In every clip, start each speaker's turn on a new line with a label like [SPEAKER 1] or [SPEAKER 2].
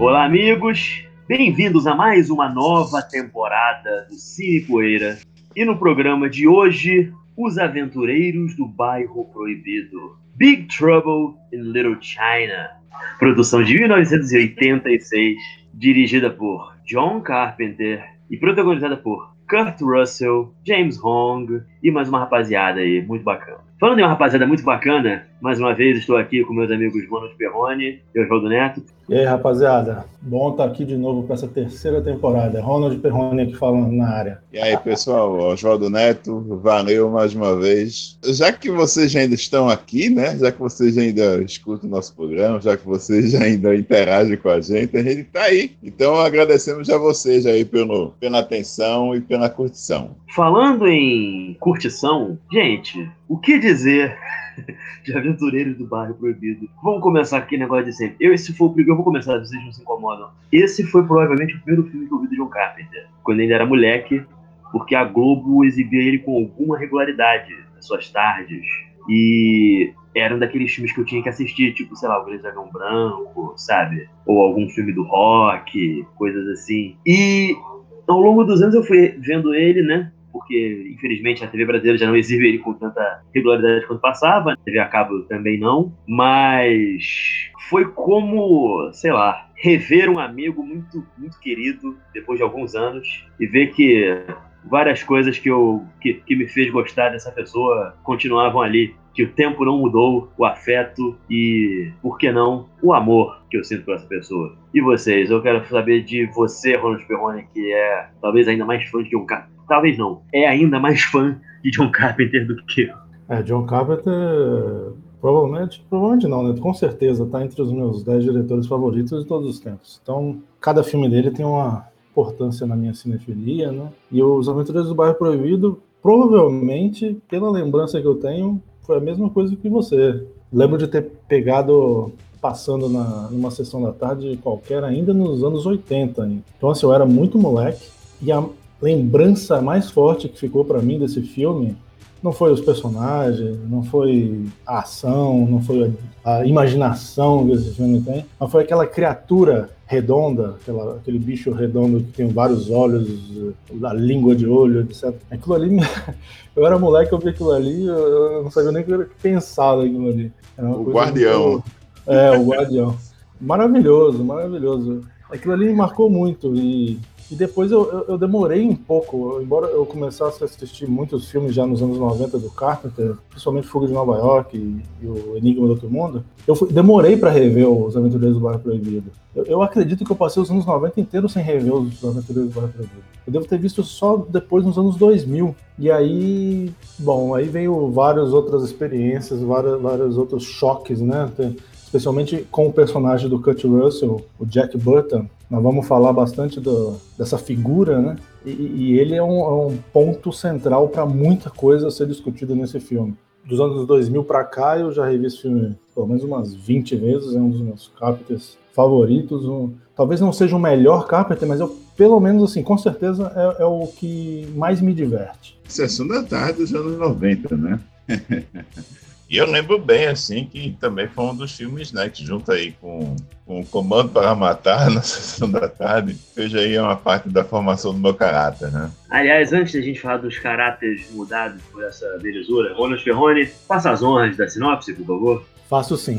[SPEAKER 1] Olá, amigos! Bem-vindos a mais uma nova temporada do Cine Poeira. E no programa de hoje, Os Aventureiros do Bairro Proibido. Big Trouble in Little China. Produção de 1986, dirigida por John Carpenter e protagonizada por Kurt Russell, James Hong e mais uma rapaziada aí, muito bacana. Falando em uma rapaziada muito bacana, mais uma vez estou aqui com meus amigos Ronald Perrone e Oswaldo Neto.
[SPEAKER 2] E aí, rapaziada, bom estar aqui de novo para essa terceira temporada. Ronald Perrone aqui falando na área.
[SPEAKER 3] E aí, pessoal, Oswaldo Neto, valeu mais uma vez. Já que vocês ainda estão aqui, né? Já que vocês ainda escutam o nosso programa, já que vocês ainda interagem com a gente, a gente está aí. Então agradecemos a vocês aí pelo, pela atenção e pela curtição.
[SPEAKER 1] Falando em curtição, gente, o que dizer de Aventureiros do Bairro Proibido? Vamos começar aqui negócio de sempre. Eu, esse foi o primeiro, eu vou começar, vocês não se incomodam. Esse foi provavelmente o primeiro filme que eu vi do John Carpenter, quando ele era moleque, porque a Globo exibia ele com alguma regularidade nas suas tardes. E eram daqueles filmes que eu tinha que assistir, tipo, sei lá, o Grande Dragão Branco, sabe? Ou algum filme do rock, coisas assim. E ao longo dos anos eu fui vendo ele, né? Porque infelizmente a TV brasileira já não exibe ele com tanta regularidade quanto passava, a TV a cabo também não, mas foi como, sei lá, rever um amigo muito, muito querido depois de alguns anos e ver que várias coisas que, eu, que, que me fez gostar dessa pessoa continuavam ali. Que o tempo não mudou, o afeto e, por que não, o amor que eu sinto por essa pessoa. E vocês? Eu quero saber de você, Ronald Perrone, que é talvez ainda mais fã de um cara talvez não, é ainda mais fã de John Carpenter do que eu.
[SPEAKER 2] É, John Carpenter, provavelmente, provavelmente não, né? Com certeza está entre os meus 10 diretores favoritos de todos os tempos. Então, cada filme dele tem uma importância na minha cinefilia, né? E Os Aventureiros do Bairro Proibido, provavelmente, pela lembrança que eu tenho, foi a mesma coisa que você. Lembro de ter pegado passando na, numa sessão da tarde qualquer ainda nos anos 80. Então, assim, eu era muito moleque e a, lembrança mais forte que ficou para mim desse filme não foi os personagens, não foi a ação, não foi a, imaginação que esse filme tem, mas foi aquela criatura redonda, aquela, aquele bicho redondo que tem vários olhos, a língua de olho, etc. Aquilo ali, eu era moleque, eu vi aquilo ali, eu não sabia nem o que pensar daquilo ali.
[SPEAKER 3] o guardião.
[SPEAKER 2] é, o guardião. Maravilhoso, maravilhoso. Aquilo ali me marcou muito e e depois eu, eu, eu, demorei um pouco, embora eu começasse a assistir muitos filmes já nos anos 90 do Carpenter, principalmente Fuga de Nova York e, e o Enigma do Outro Mundo, eu fui, demorei para rever Os Aventureiros do Bairro Proibido. Eu, eu, acredito que eu passei os anos 90 inteiros sem rever Os Aventureiros do Bairro Proibido. Eu devo ter visto só depois nos anos 2000. E aí, bom, aí veio várias outras experiências, vários, vários outros choques, né? Especialmente com o personagem do Kurt Russell, o Jack Burton, nós vamos falar bastante do, dessa figura, né? E, e ele é um, é um, ponto central para muita coisa a ser discutida nesse filme. Dos anos 2000 para cá, eu já revi esse filme pelo menos umas 20 vezes, é um dos meus Carpenters favoritos. Um, talvez não seja o melhor Carpenter, mas eu, pelo menos assim, com certeza é, é o que mais me diverte.
[SPEAKER 3] Sessão da tarde dos anos 90, né?
[SPEAKER 4] E eu lembro bem, assim, que também foi um dos filmes, né, que junto aí com, com o Comando para Matar na sessão da tarde, fez aí uma parte da formação do meu caráter, né?
[SPEAKER 1] Aliás, antes da gente falar dos caráteres mudados por essa belezura, Ronald Ferrone, faça as honras da sinopse, por favor.
[SPEAKER 2] Faço sim.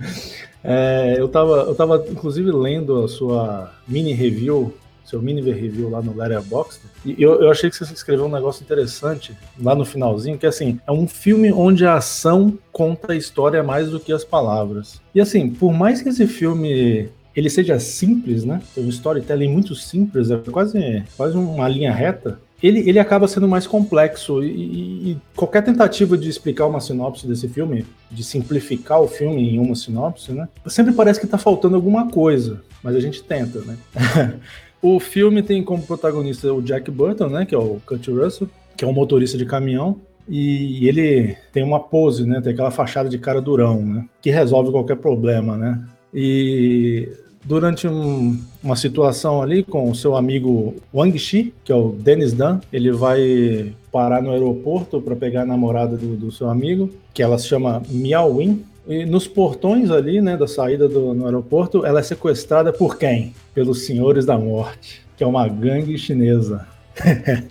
[SPEAKER 2] é, eu, estava eu tava, inclusive, lendo a sua mini review seu mini review lá no Letterboxd. E eu, eu achei que você escreveu um negócio interessante lá no finalzinho, que assim, é um filme onde a ação conta a história mais do que as palavras. E assim, por mais que esse filme ele seja simples, né? Tem um storytelling muito simples, é quase, quase uma linha reta. Ele, ele acaba sendo mais complexo e, e, qualquer tentativa de explicar uma sinopse desse filme, de simplificar o filme em uma sinopse, né? Sempre parece que tá faltando alguma coisa, mas a gente tenta, né? O filme tem como protagonista o Jack Burton, né, que é o Kurt Russell, que é um motorista de caminhão, e ele tem uma pose, né, tem aquela fachada de cara durão, né, que resolve qualquer problema, né. E durante um, uma situação ali com o seu amigo Wang Shi, que é o Dennis Dan, ele vai parar no aeroporto para pegar a namorada do, do, seu amigo, que ela se chama Miao Win, E nos portões ali, né, da saída do no aeroporto, ela é sequestrada por quem? Pelos Senhores da Morte, que é uma gangue chinesa.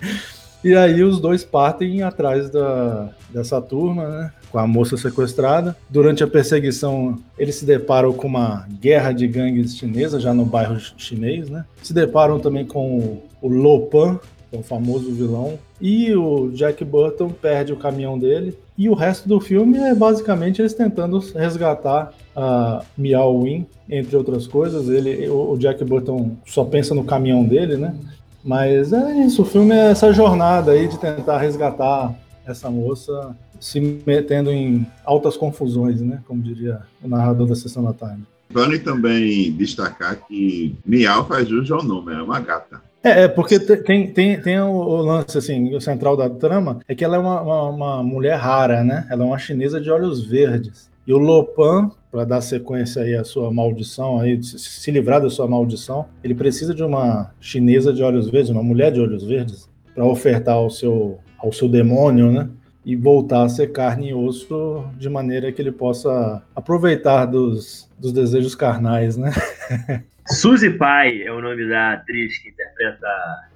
[SPEAKER 2] e aí os dois partem atrás da, dessa turma, né? Com a moça sequestrada. Durante a perseguição, eles se deparam com uma guerra de gangues chinesa, já no bairro chinês, né? Se deparam também com o Lopan, é o famoso vilão. E o Jack Burton perde o caminhão dele. E o resto do filme é basicamente eles tentando resgatar a Miao Win, entre outras coisas. Ele, o Jack Burton só pensa no caminhão dele, né? Mas é isso, o filme é essa jornada aí de tentar resgatar essa moça se metendo em altas confusões, né? Como diria o narrador da sessão da tarde.
[SPEAKER 3] Vale também destacar que Miau faz jus ao nome, é uma gata.
[SPEAKER 2] É, é porque tem, tem, tem o lance, assim, o central da trama é que ela é uma, uma, uma mulher rara, né? Ela é uma chinesa de olhos verdes. E o Lopan, para dar sequência aí à sua maldição, aí, se livrar da sua maldição, ele precisa de uma chinesa de olhos verdes, uma mulher de olhos verdes, para ofertar ao seu, ao seu demônio, né? E voltar a ser carne e osso de maneira que ele possa aproveitar dos, dos desejos carnais, né?
[SPEAKER 1] Suzy Pai é o nome da atriz que interpreta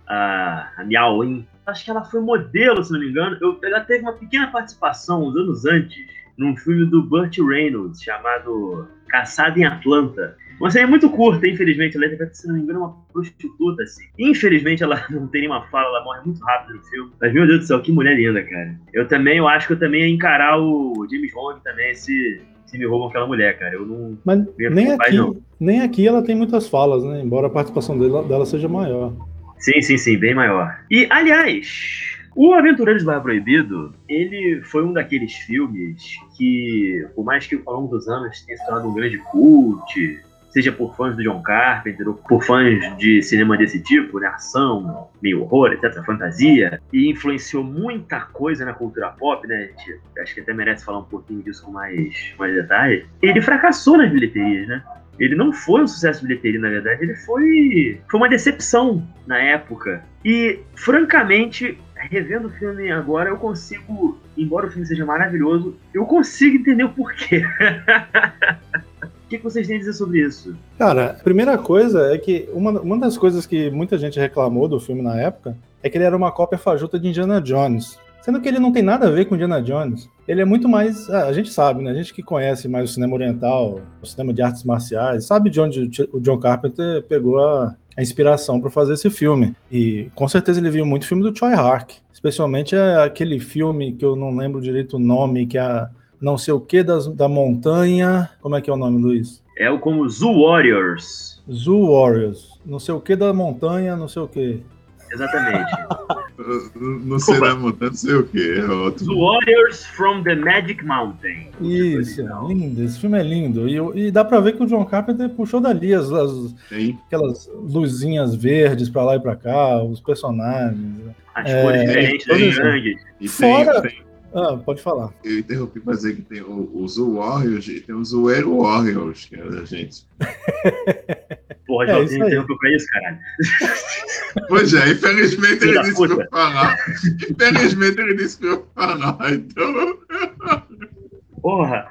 [SPEAKER 1] a, a Miao. Acho que ela foi modelo, se não me engano. Eu, ela teve uma pequena participação uns anos antes num filme do Burt Reynolds chamado Caçada em Atlanta. Uma série muito curta, infelizmente. Ela interpreta, se não me engano, uma prostituta, assim. Infelizmente, ela não tem nenhuma fala, ela morre muito rápido no filme. Mas, meu Deus do céu, que mulher linda, cara. Eu também, eu acho que eu também ia encarar o James Bond também, se, se me roubam aquela mulher, cara. Eu não.
[SPEAKER 2] Mas nem aqui, não. nem aqui ela tem muitas falas, né? Embora a participação dela, dela seja maior.
[SPEAKER 1] Sim, sim, sim, bem maior. E, aliás, o Aventureiro de Bairro Proibido, ele foi um daqueles filmes que, por mais que ao longo dos anos tenha se tornado um grande cult, seja por fãs do John Carpenter ou por fãs de cinema desse tipo, né, ação, meio horror, etc, fantasia, e influenciou muita coisa na cultura pop, né, gente, acho que até merece falar um pouquinho disso com mais, mais detalhe, ele fracassou nas bilheterias, né? Ele não foi um sucesso de bilheteria, na verdade, ele foi, foi uma decepção na época. E, francamente, revendo o filme agora, eu consigo, embora o filme seja maravilhoso, eu consigo entender o porquê. O que, vocês têm a dizer sobre isso?
[SPEAKER 2] Cara, a primeira coisa é que uma, uma das coisas que muita gente reclamou do filme na época é que ele era uma cópia fajuta de Indiana Jones. Sendo que ele não tem nada a ver com Indiana Jones. Ele é muito mais. Ah, a gente sabe, né? A gente que conhece mais o cinema oriental, o cinema de artes marciais, sabe de onde o John Carpenter pegou a, a inspiração para fazer esse filme. E com certeza ele viu muito filme do Choi Hark. Especialmente aquele filme que eu não lembro direito o nome, que é a não sei o que das, da montanha. Como é que é o nome, Luiz?
[SPEAKER 1] É o como Zoo Warriors.
[SPEAKER 2] Zoo Warriors. Não sei o que da montanha, não sei o que.
[SPEAKER 1] Exatamente.
[SPEAKER 3] não sei da montanha, não sei o que. É outro.
[SPEAKER 1] Zoo Warriors from the Magic Mountain.
[SPEAKER 2] Isso, lindo. Esse filme é lindo. E, e dá pra ver que o John Carpenter puxou dali as, as aquelas luzinhas verdes pra lá e pra cá, os personagens.
[SPEAKER 1] As é, cores diferentes das gangues.
[SPEAKER 2] Fora, tem, ah, pode falar.
[SPEAKER 3] Eu interrompi para dizer que tem o, o Zoo Warriors e tem o Zoeiro Warriors, que é da gente.
[SPEAKER 1] Porra, já é, interrompeu pra isso, caralho.
[SPEAKER 3] Pois é, infelizmente ele disse que eu falar. Infelizmente ele disse que eu falar, então.
[SPEAKER 1] Porra!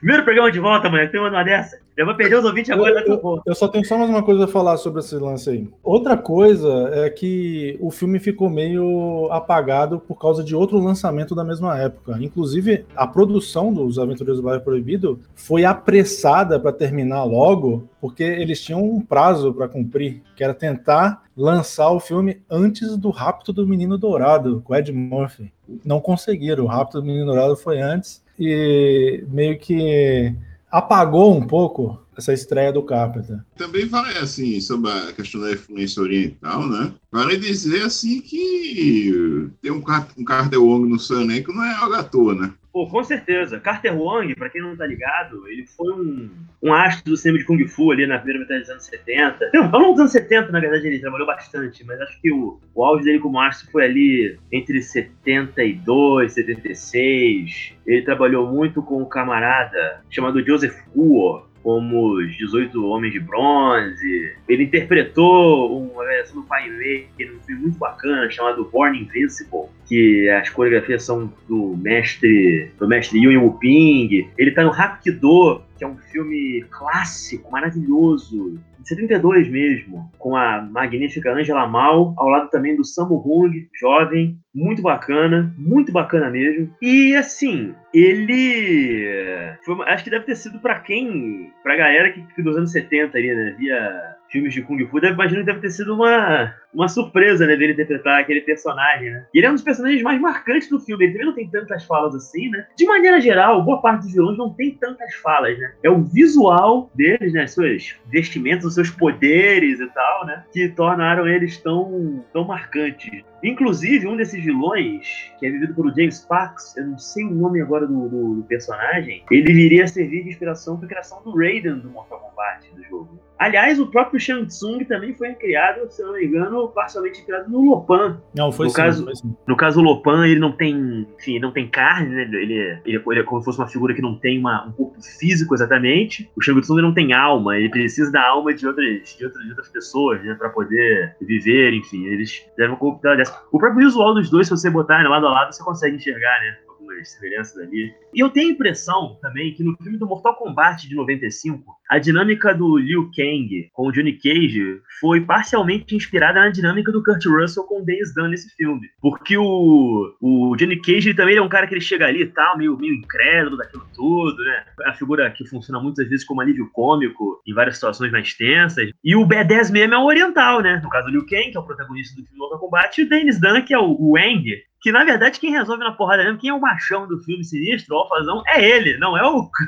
[SPEAKER 1] Primeiro programa de volta, mano. Tem uma dessa. Eu vou perder os ouvintes agora a pouco.
[SPEAKER 2] Eu só tenho só mais uma coisa a falar sobre esse lance aí. Outra coisa é que o filme ficou meio apagado por causa de outro lançamento da mesma época. Inclusive, a produção dos Aventureiros do Bairro Proibido foi apressada para terminar logo, porque eles tinham um prazo para cumprir, que era tentar lançar o filme antes do Rapto do Menino Dourado, com Ed Murphy. Não conseguiram. O Rapto do Menino Dourado foi antes e meio que apagou um pouco essa estreia do Carpenter.
[SPEAKER 3] Também vale, assim, sobre a questão da influência oriental, né? Vale dizer, assim, que tem um, um Carter Wong no seu elenco não é algo à toa, né?
[SPEAKER 1] Pô, com certeza. Carter Wong, pra quem não tá ligado, ele foi um, um astro do cinema de Kung Fu ali na primeira metade dos anos 70. Não, longo dos anos 70, na verdade, ele trabalhou bastante, mas acho que o, o auge dele como astro foi ali entre 72 e 76. Ele trabalhou muito com um camarada chamado Joseph Kuo, como os 18 Homens de Bronze. Ele interpretou uma versão do Pai Lei num filme muito bacana chamado Born Invincible. que as coreografias são do mestre do mestre Yuen Wuping. Ele tá no Rapido, que é um filme clássico, maravilhoso, 72 mesmo, com a magnífica Angela Mal, ao lado também do Sammo Hung, jovem, muito bacana, muito bacana mesmo. E assim, ele foi, acho que deve ter sido para quem, pra galera que, que dos anos 70 ali, né, via filmes de Kung Fu, deve, imagino que deve ter sido uma, uma surpresa, né, dele interpretar aquele personagem, né? E ele é um dos personagens mais marcantes do filme, ele também não tem tantas falas assim, né? De maneira geral, boa parte dos vilões não tem tantas falas, né? É o visual deles, né, suas vestimentas, os seus poderes e tal, né, que tornaram eles tão, tão marcantes. Inclusive, um desses vilões, que é vivido pelo James Parks, eu não sei o nome agora do, do, do personagem, ele viria a servir de inspiração para a criação do Raiden do Mortal Kombat do jogo. Aliás, o próprio Shang Tsung também foi criado, se eu não me engano, parcialmente criado no Lopan.
[SPEAKER 2] Não, foi
[SPEAKER 1] no
[SPEAKER 2] sim,
[SPEAKER 1] caso,
[SPEAKER 2] foi sim.
[SPEAKER 1] No caso, o Lopan, ele não tem, enfim, não tem carne, né? Ele, ele, ele é como se fosse uma figura que não tem uma, um corpo físico exatamente. O Shang Tsung não tem alma, ele precisa da alma de outras, de outras, de outras pessoas, né? Pra poder viver, enfim. Eles devem corpo dessa. O próprio visual dos dois, se você botar lado a lado, você consegue enxergar, né? Algumas semelhanças ali. E eu tenho a impressão também que no filme do Mortal Kombat de 95, a dinâmica do Liu Kang com o Johnny Cage foi parcialmente inspirada na dinâmica do Kurt Russell com o Dennis Dunn nesse filme. Porque o, o Johnny Cage também é um cara que ele chega ali e tal, meio, meio incrédulo daquilo tudo, né? É a figura que funciona muitas vezes como alívio cômico em várias situações mais tensas. E o B10 mesmo é o oriental, né? No caso do Liu Kang, que é o protagonista do filme Mortal Kombat, e o Dennis Dunn, que é o, o Wang, que na verdade quem resolve na porrada mesmo, quem é o machão do filme sinistro, o alfazão, é ele, não é o.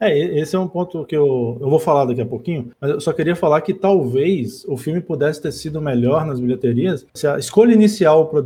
[SPEAKER 2] É, esse é um ponto que eu, eu vou falar daqui a pouquinho, mas eu só queria falar que talvez o filme pudesse ter sido melhor nas bilheterias se a escolha inicial para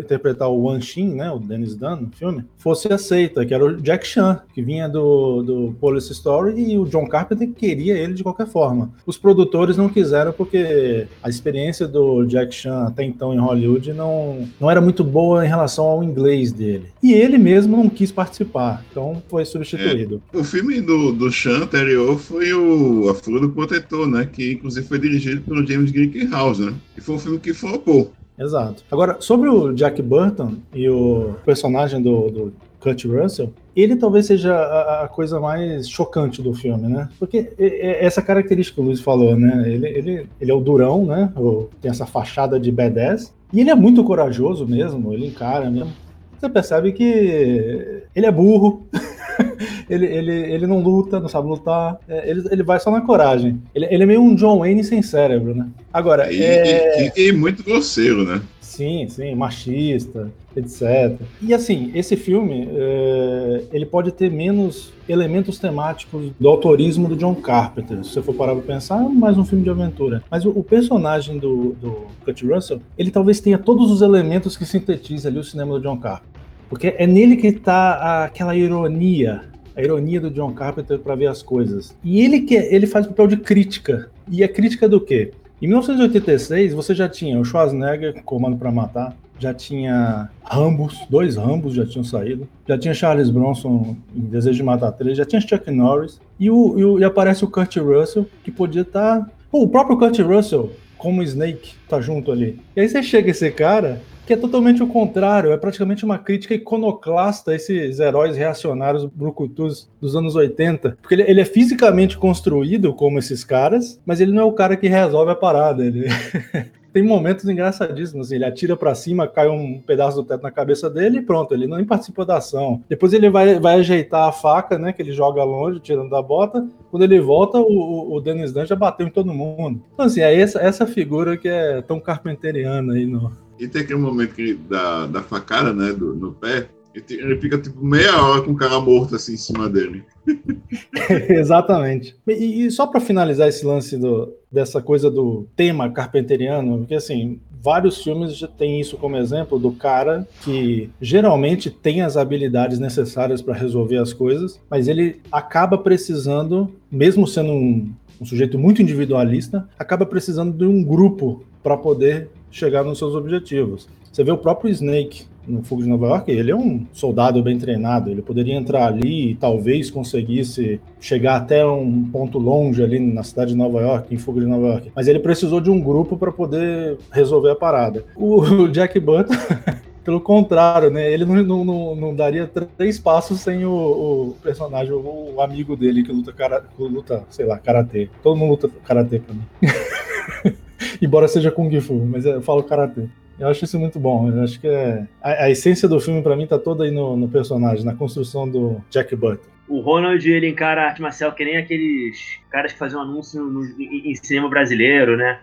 [SPEAKER 2] interpretar o Wan Xin, né, o Dennis Dunn no filme, fosse aceita, que era o Jack Chan, que vinha do, do Police Story e o John Carpenter queria ele de qualquer forma. Os produtores não quiseram porque a experiência do Jack Chan até então em Hollywood não, não era muito boa em relação ao inglês dele. E ele mesmo não quis participar, então foi substituído.
[SPEAKER 3] O filme do, do Chan anterior foi o A Flor do Protetor, né? Que inclusive foi dirigido pelo James Glickenhaus, né? E foi um filme que flopou.
[SPEAKER 2] Exato. Agora, sobre o Jack Burton e o personagem do, do Kurt Russell, ele talvez seja a, a coisa mais chocante do filme, né? Porque é- é essa característica que o Luiz falou, né? Ele, ele, ele é o durão, né? Tem essa fachada de B10. E ele é muito corajoso mesmo, ele encara mesmo. Você percebe que ele é burro, ele, ele, ele não luta, não sabe lutar, é, ele, ele vai só na coragem. Ele, ele é meio um John Wayne sem cérebro, né? Agora,
[SPEAKER 3] E,
[SPEAKER 2] é...
[SPEAKER 3] e- e muito grosseiro, né?
[SPEAKER 2] Sim, sim, machista, etc. E assim, esse filme, é, ele pode ter menos elementos temáticos do autorismo do John Carpenter. Se você for parar pra pensar, é mais um filme de aventura. Mas o, o personagem do, do Kurt Russell, ele talvez tenha todos os elementos que sintetiza ali o cinema do John Carpenter. Porque é nele que tá aquela ironia, a ironia do John Carpenter para ver as coisas. E ele que ele faz papel de crítica. E a crítica do quê? Em 1986, você já tinha o Schwarzenegger, Comando para Matar, já tinha Rambos, dois Rambos já tinham saído, já tinha Charles Bronson em Desejo de Matar 3, já tinha Chuck Norris, e, o, e, o- e aparece o Kurt Russell, que podia estar. Pô, o próprio Kurt Russell, como Snake, tá junto ali. E aí você chega esse cara, que é totalmente o contrário, é praticamente uma crítica iconoclasta a esses heróis reacionários brucutus dos anos 80. Porque ele, ele é fisicamente construído como esses caras, mas ele não é o cara que resolve a parada. Ele, tem momentos engraçadíssimos. Assim, ele atira pra cima, cai um pedaço do teto na cabeça dele e pronto, ele nem participa da ação. Depois ele vai, vai ajeitar a faca, né? Que ele joga longe, tirando da bota. Quando ele volta, o, o, Dennis Dunn já bateu em todo mundo. Então, assim, é essa, essa figura que é tão carpenteriana aí no.
[SPEAKER 3] E tem aquele momento que, da, da facada, né, do, no pé, ele, fica tipo meia hora com o cara morto assim em cima dele.
[SPEAKER 2] Exatamente. E, e só para finalizar esse lance do, dessa coisa do tema carpenteriano, porque assim, vários filmes já têm isso como exemplo do cara que geralmente tem as habilidades necessárias para resolver as coisas, mas ele acaba precisando, mesmo sendo um, um sujeito muito individualista, acaba precisando de um grupo para poder chegar nos seus objetivos. Você vê o próprio Snake no Fogo de Nova York, ele é um soldado bem treinado, ele poderia entrar ali e talvez conseguisse chegar até um ponto longe ali na cidade de Nova York, em Fogo de Nova York. Mas ele precisou de um grupo para poder resolver a parada. O Jack Burton pelo contrário, né? Ele não, não, não, não daria três passos sem o, o personagem, o, amigo dele que luta, cara, luta, sei lá, karatê. Todo mundo luta karatê pra mim. Embora seja Kung Fu, mas eu falo karatê. Eu acho isso muito bom. Eu acho que é... a, a essência do filme, para mim, tá toda aí no, no, personagem, na construção do Jack Button.
[SPEAKER 1] O Ronald, ele encara a arte marcial que nem aqueles caras que faziam anúncio no, em, em, cinema brasileiro, né?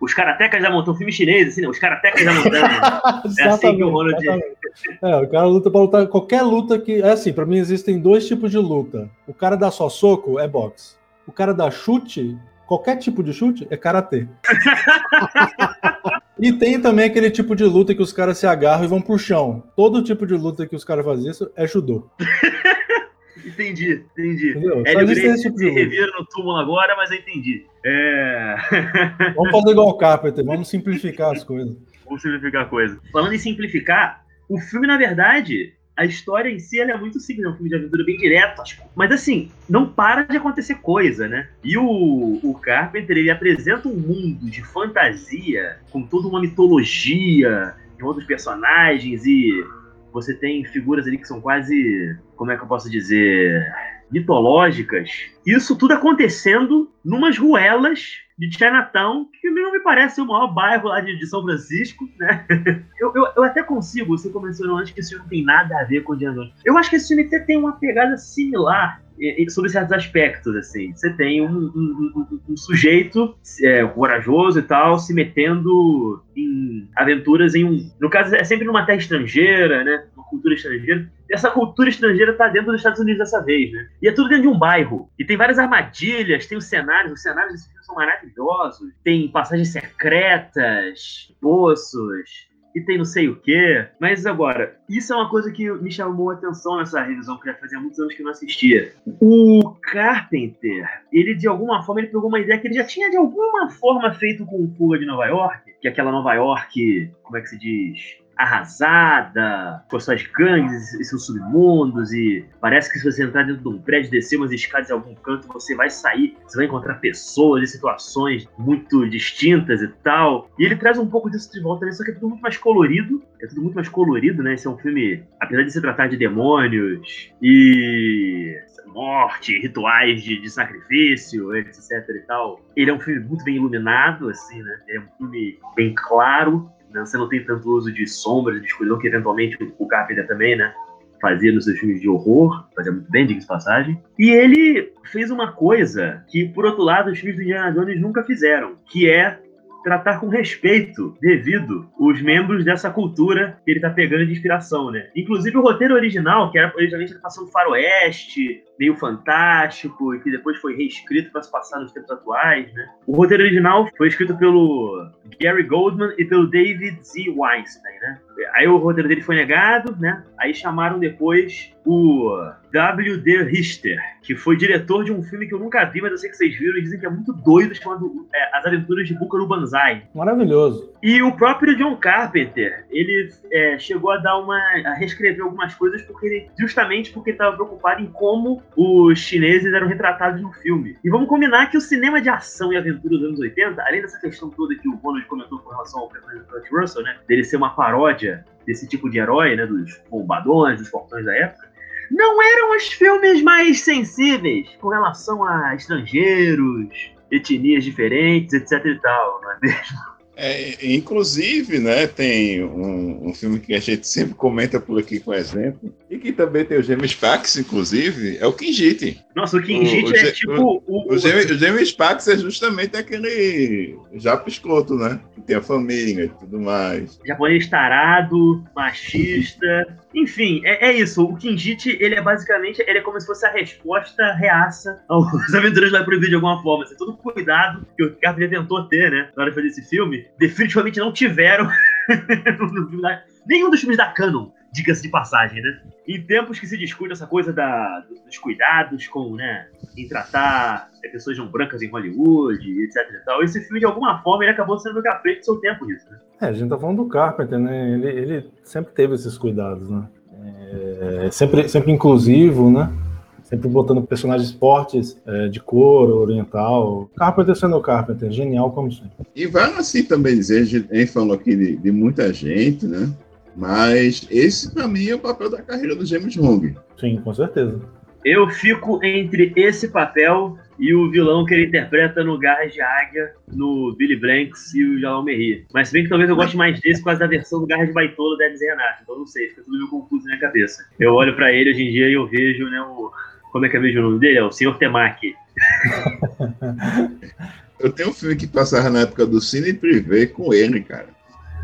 [SPEAKER 1] Os karatecas da montanha, um filme chinês, assim, né? Os karatecas da montanha. é assim que o Ronald.
[SPEAKER 2] É, o cara luta pra lutar. Qualquer luta que. É assim, pra mim existem dois tipos de luta. O cara dá só soco é boxe. O cara dá chute qualquer tipo de chute é karatê. e tem também aquele tipo de luta que os caras se agarram e vão pro chão. Todo tipo de luta que os caras fazem isso é judô.
[SPEAKER 1] entendi, entendi. Entendeu? Hélio Gracie tipo se revira no túmulo agora, mas eu entendi. É...
[SPEAKER 2] vamos fazer igual o Carpenter, vamos simplificar as coisas.
[SPEAKER 1] Vamos simplificar a coisa. Falando em simplificar, o filme, na verdade, a história em si é muito simples, é um filme de aventura bem direto, mas assim, não para de acontecer coisa, né? E o, o Carpenter, ele apresenta um mundo de fantasia, com toda uma mitologia, em outros personagens, e você tem figuras ali que são quase, como é que eu posso dizer, mitológicas. Isso tudo acontecendo numas ruelas de Chinatown, que não me parece o maior bairro lá de, de São Francisco, né? Eu, eu, eu, até consigo, você mencionou antes que esse filme não tem nada a ver com o Indiana Eu acho que esse filme até tem uma pegada similar sobre certos aspectos, assim. Você tem um, um, um, um sujeito é, corajoso e tal, se metendo em aventuras em um... No caso, é sempre numa terra estrangeira, né? Cultura estrangeira. E essa cultura estrangeira tá dentro dos Estados Unidos dessa vez, né? E é tudo dentro de um bairro. E tem várias armadilhas, tem os cenários. Os cenários desse filme são maravilhosos. Tem passagens secretas, poços e tem não sei o quê. Mas agora, isso é uma coisa que me chamou a atenção nessa revisão, que já fazia muitos anos que eu não assistia. O Carpenter, ele de alguma forma, ele pegou uma ideia que ele já tinha de alguma forma feito com o Fuga de Nova York, que é aquela Nova York, como é que se diz? Arrasada, com suas gangues e seus submundos, e parece que se você entrar dentro de um prédio, descer umas escadas em algum canto, você vai sair, você vai encontrar pessoas e situações muito distintas e tal. E ele traz um pouco disso de volta, né? só que é tudo muito mais colorido, é tudo muito mais colorido, né? Esse é um filme, apesar de se tratar de demônios e morte, rituais de, de sacrifício, etc e tal. Ele é um filme muito bem iluminado, assim, né? É um filme bem claro, né? Você não tem tanto uso de sombras, de escuridão, que eventualmente o Carpenter também, né? Fazia nos seus filmes de horror, fazia muito bem, diga de passagem. E ele fez uma coisa que, por outro lado, os filmes do Indiana Jones nunca fizeram, que é tratar com respeito devido os membros dessa cultura que ele está pegando de inspiração, né? Inclusive o roteiro original, que era originalmente a passando faroeste, meio fantástico, e que depois foi reescrito para se passar nos tempos atuais, né? O roteiro original foi escrito pelo Gary Goldman e pelo David Z. Weinstein, né? Aí o roteiro dele foi negado, né? Aí chamaram depois o W.D. Richter, que foi diretor de um filme que eu nunca vi, mas eu sei que vocês viram e dizem que é muito doido, chamado é, As Aventuras de Búcaro Banzai.
[SPEAKER 2] Maravilhoso.
[SPEAKER 1] E o próprio John Carpenter, ele é, chegou a dar uma. a reescrever algumas coisas porque ele, justamente porque estava preocupado em como os chineses eram retratados no filme. E vamos combinar que o cinema de ação e aventura dos anos 80, além dessa questão toda que o Ronald comentou com relação ao personagem do Russell, né? Dele ser uma paródia desse tipo de herói, né? Dos bombadões, dos portões da época não eram os filmes mais sensíveis com relação a estrangeiros, etnias diferentes, etc e tal, não é mesmo?
[SPEAKER 3] É, inclusive, né, tem um, um, filme que a gente sempre comenta por aqui com exemplo, e que também tem o James Pax, inclusive, é o Kinjite.
[SPEAKER 1] Nossa, o Kinjite é tipo...
[SPEAKER 3] O, o, o, James, o James Pax é justamente aquele japa escroto, né? Que tem a família e tudo mais.
[SPEAKER 1] Japonês tarado, machista... Enfim, é, é, isso. O Kinjite, ele é basicamente, ele é como se fosse a resposta reaça aos Aventuras da Proibir de alguma forma. Assim, todo cuidado que o Carpenter tentou ter, né, na hora de fazer esse filme, definitivamente não tiveram nenhum dos filmes da Canon, diga-se de passagem, né? Em tempos que se discute essa coisa da, dos cuidados com, né, em tratar é, pessoas não brancas em Hollywood, etc e tal, esse filme, de alguma forma, ele acabou sendo à frente do seu tempo nisso, né?
[SPEAKER 2] É, a gente tá falando do Carpenter, né? Ele, ele sempre teve esses cuidados, né? É, sempre, sempre inclusivo, né? Sempre botando personagens fortes é, de cor, oriental. Carpenter sendo Carpenter, genial como sempre.
[SPEAKER 3] E vale assim também dizer, a gente falou aqui de, de muita gente, né? Mas esse, pra mim, é o papel da carreira do James Hong.
[SPEAKER 2] Sim, com certeza.
[SPEAKER 1] Eu fico entre esse papel e o vilão que ele interpreta no Garras de Águia, no Billy Blanks e o Jalal Merri. Mas se bem que talvez eu goste mais desse causa da versão do Garras de Baitola da Hermes Renato. Então não sei, fica tudo meio confuso na minha cabeça. Eu olho pra ele hoje em dia e eu vejo, né, o... Como é que é mesmo o nome dele? É o Sr. Temaki.
[SPEAKER 3] Eu tenho um filme que passava na época do Cine Privé com ele, cara.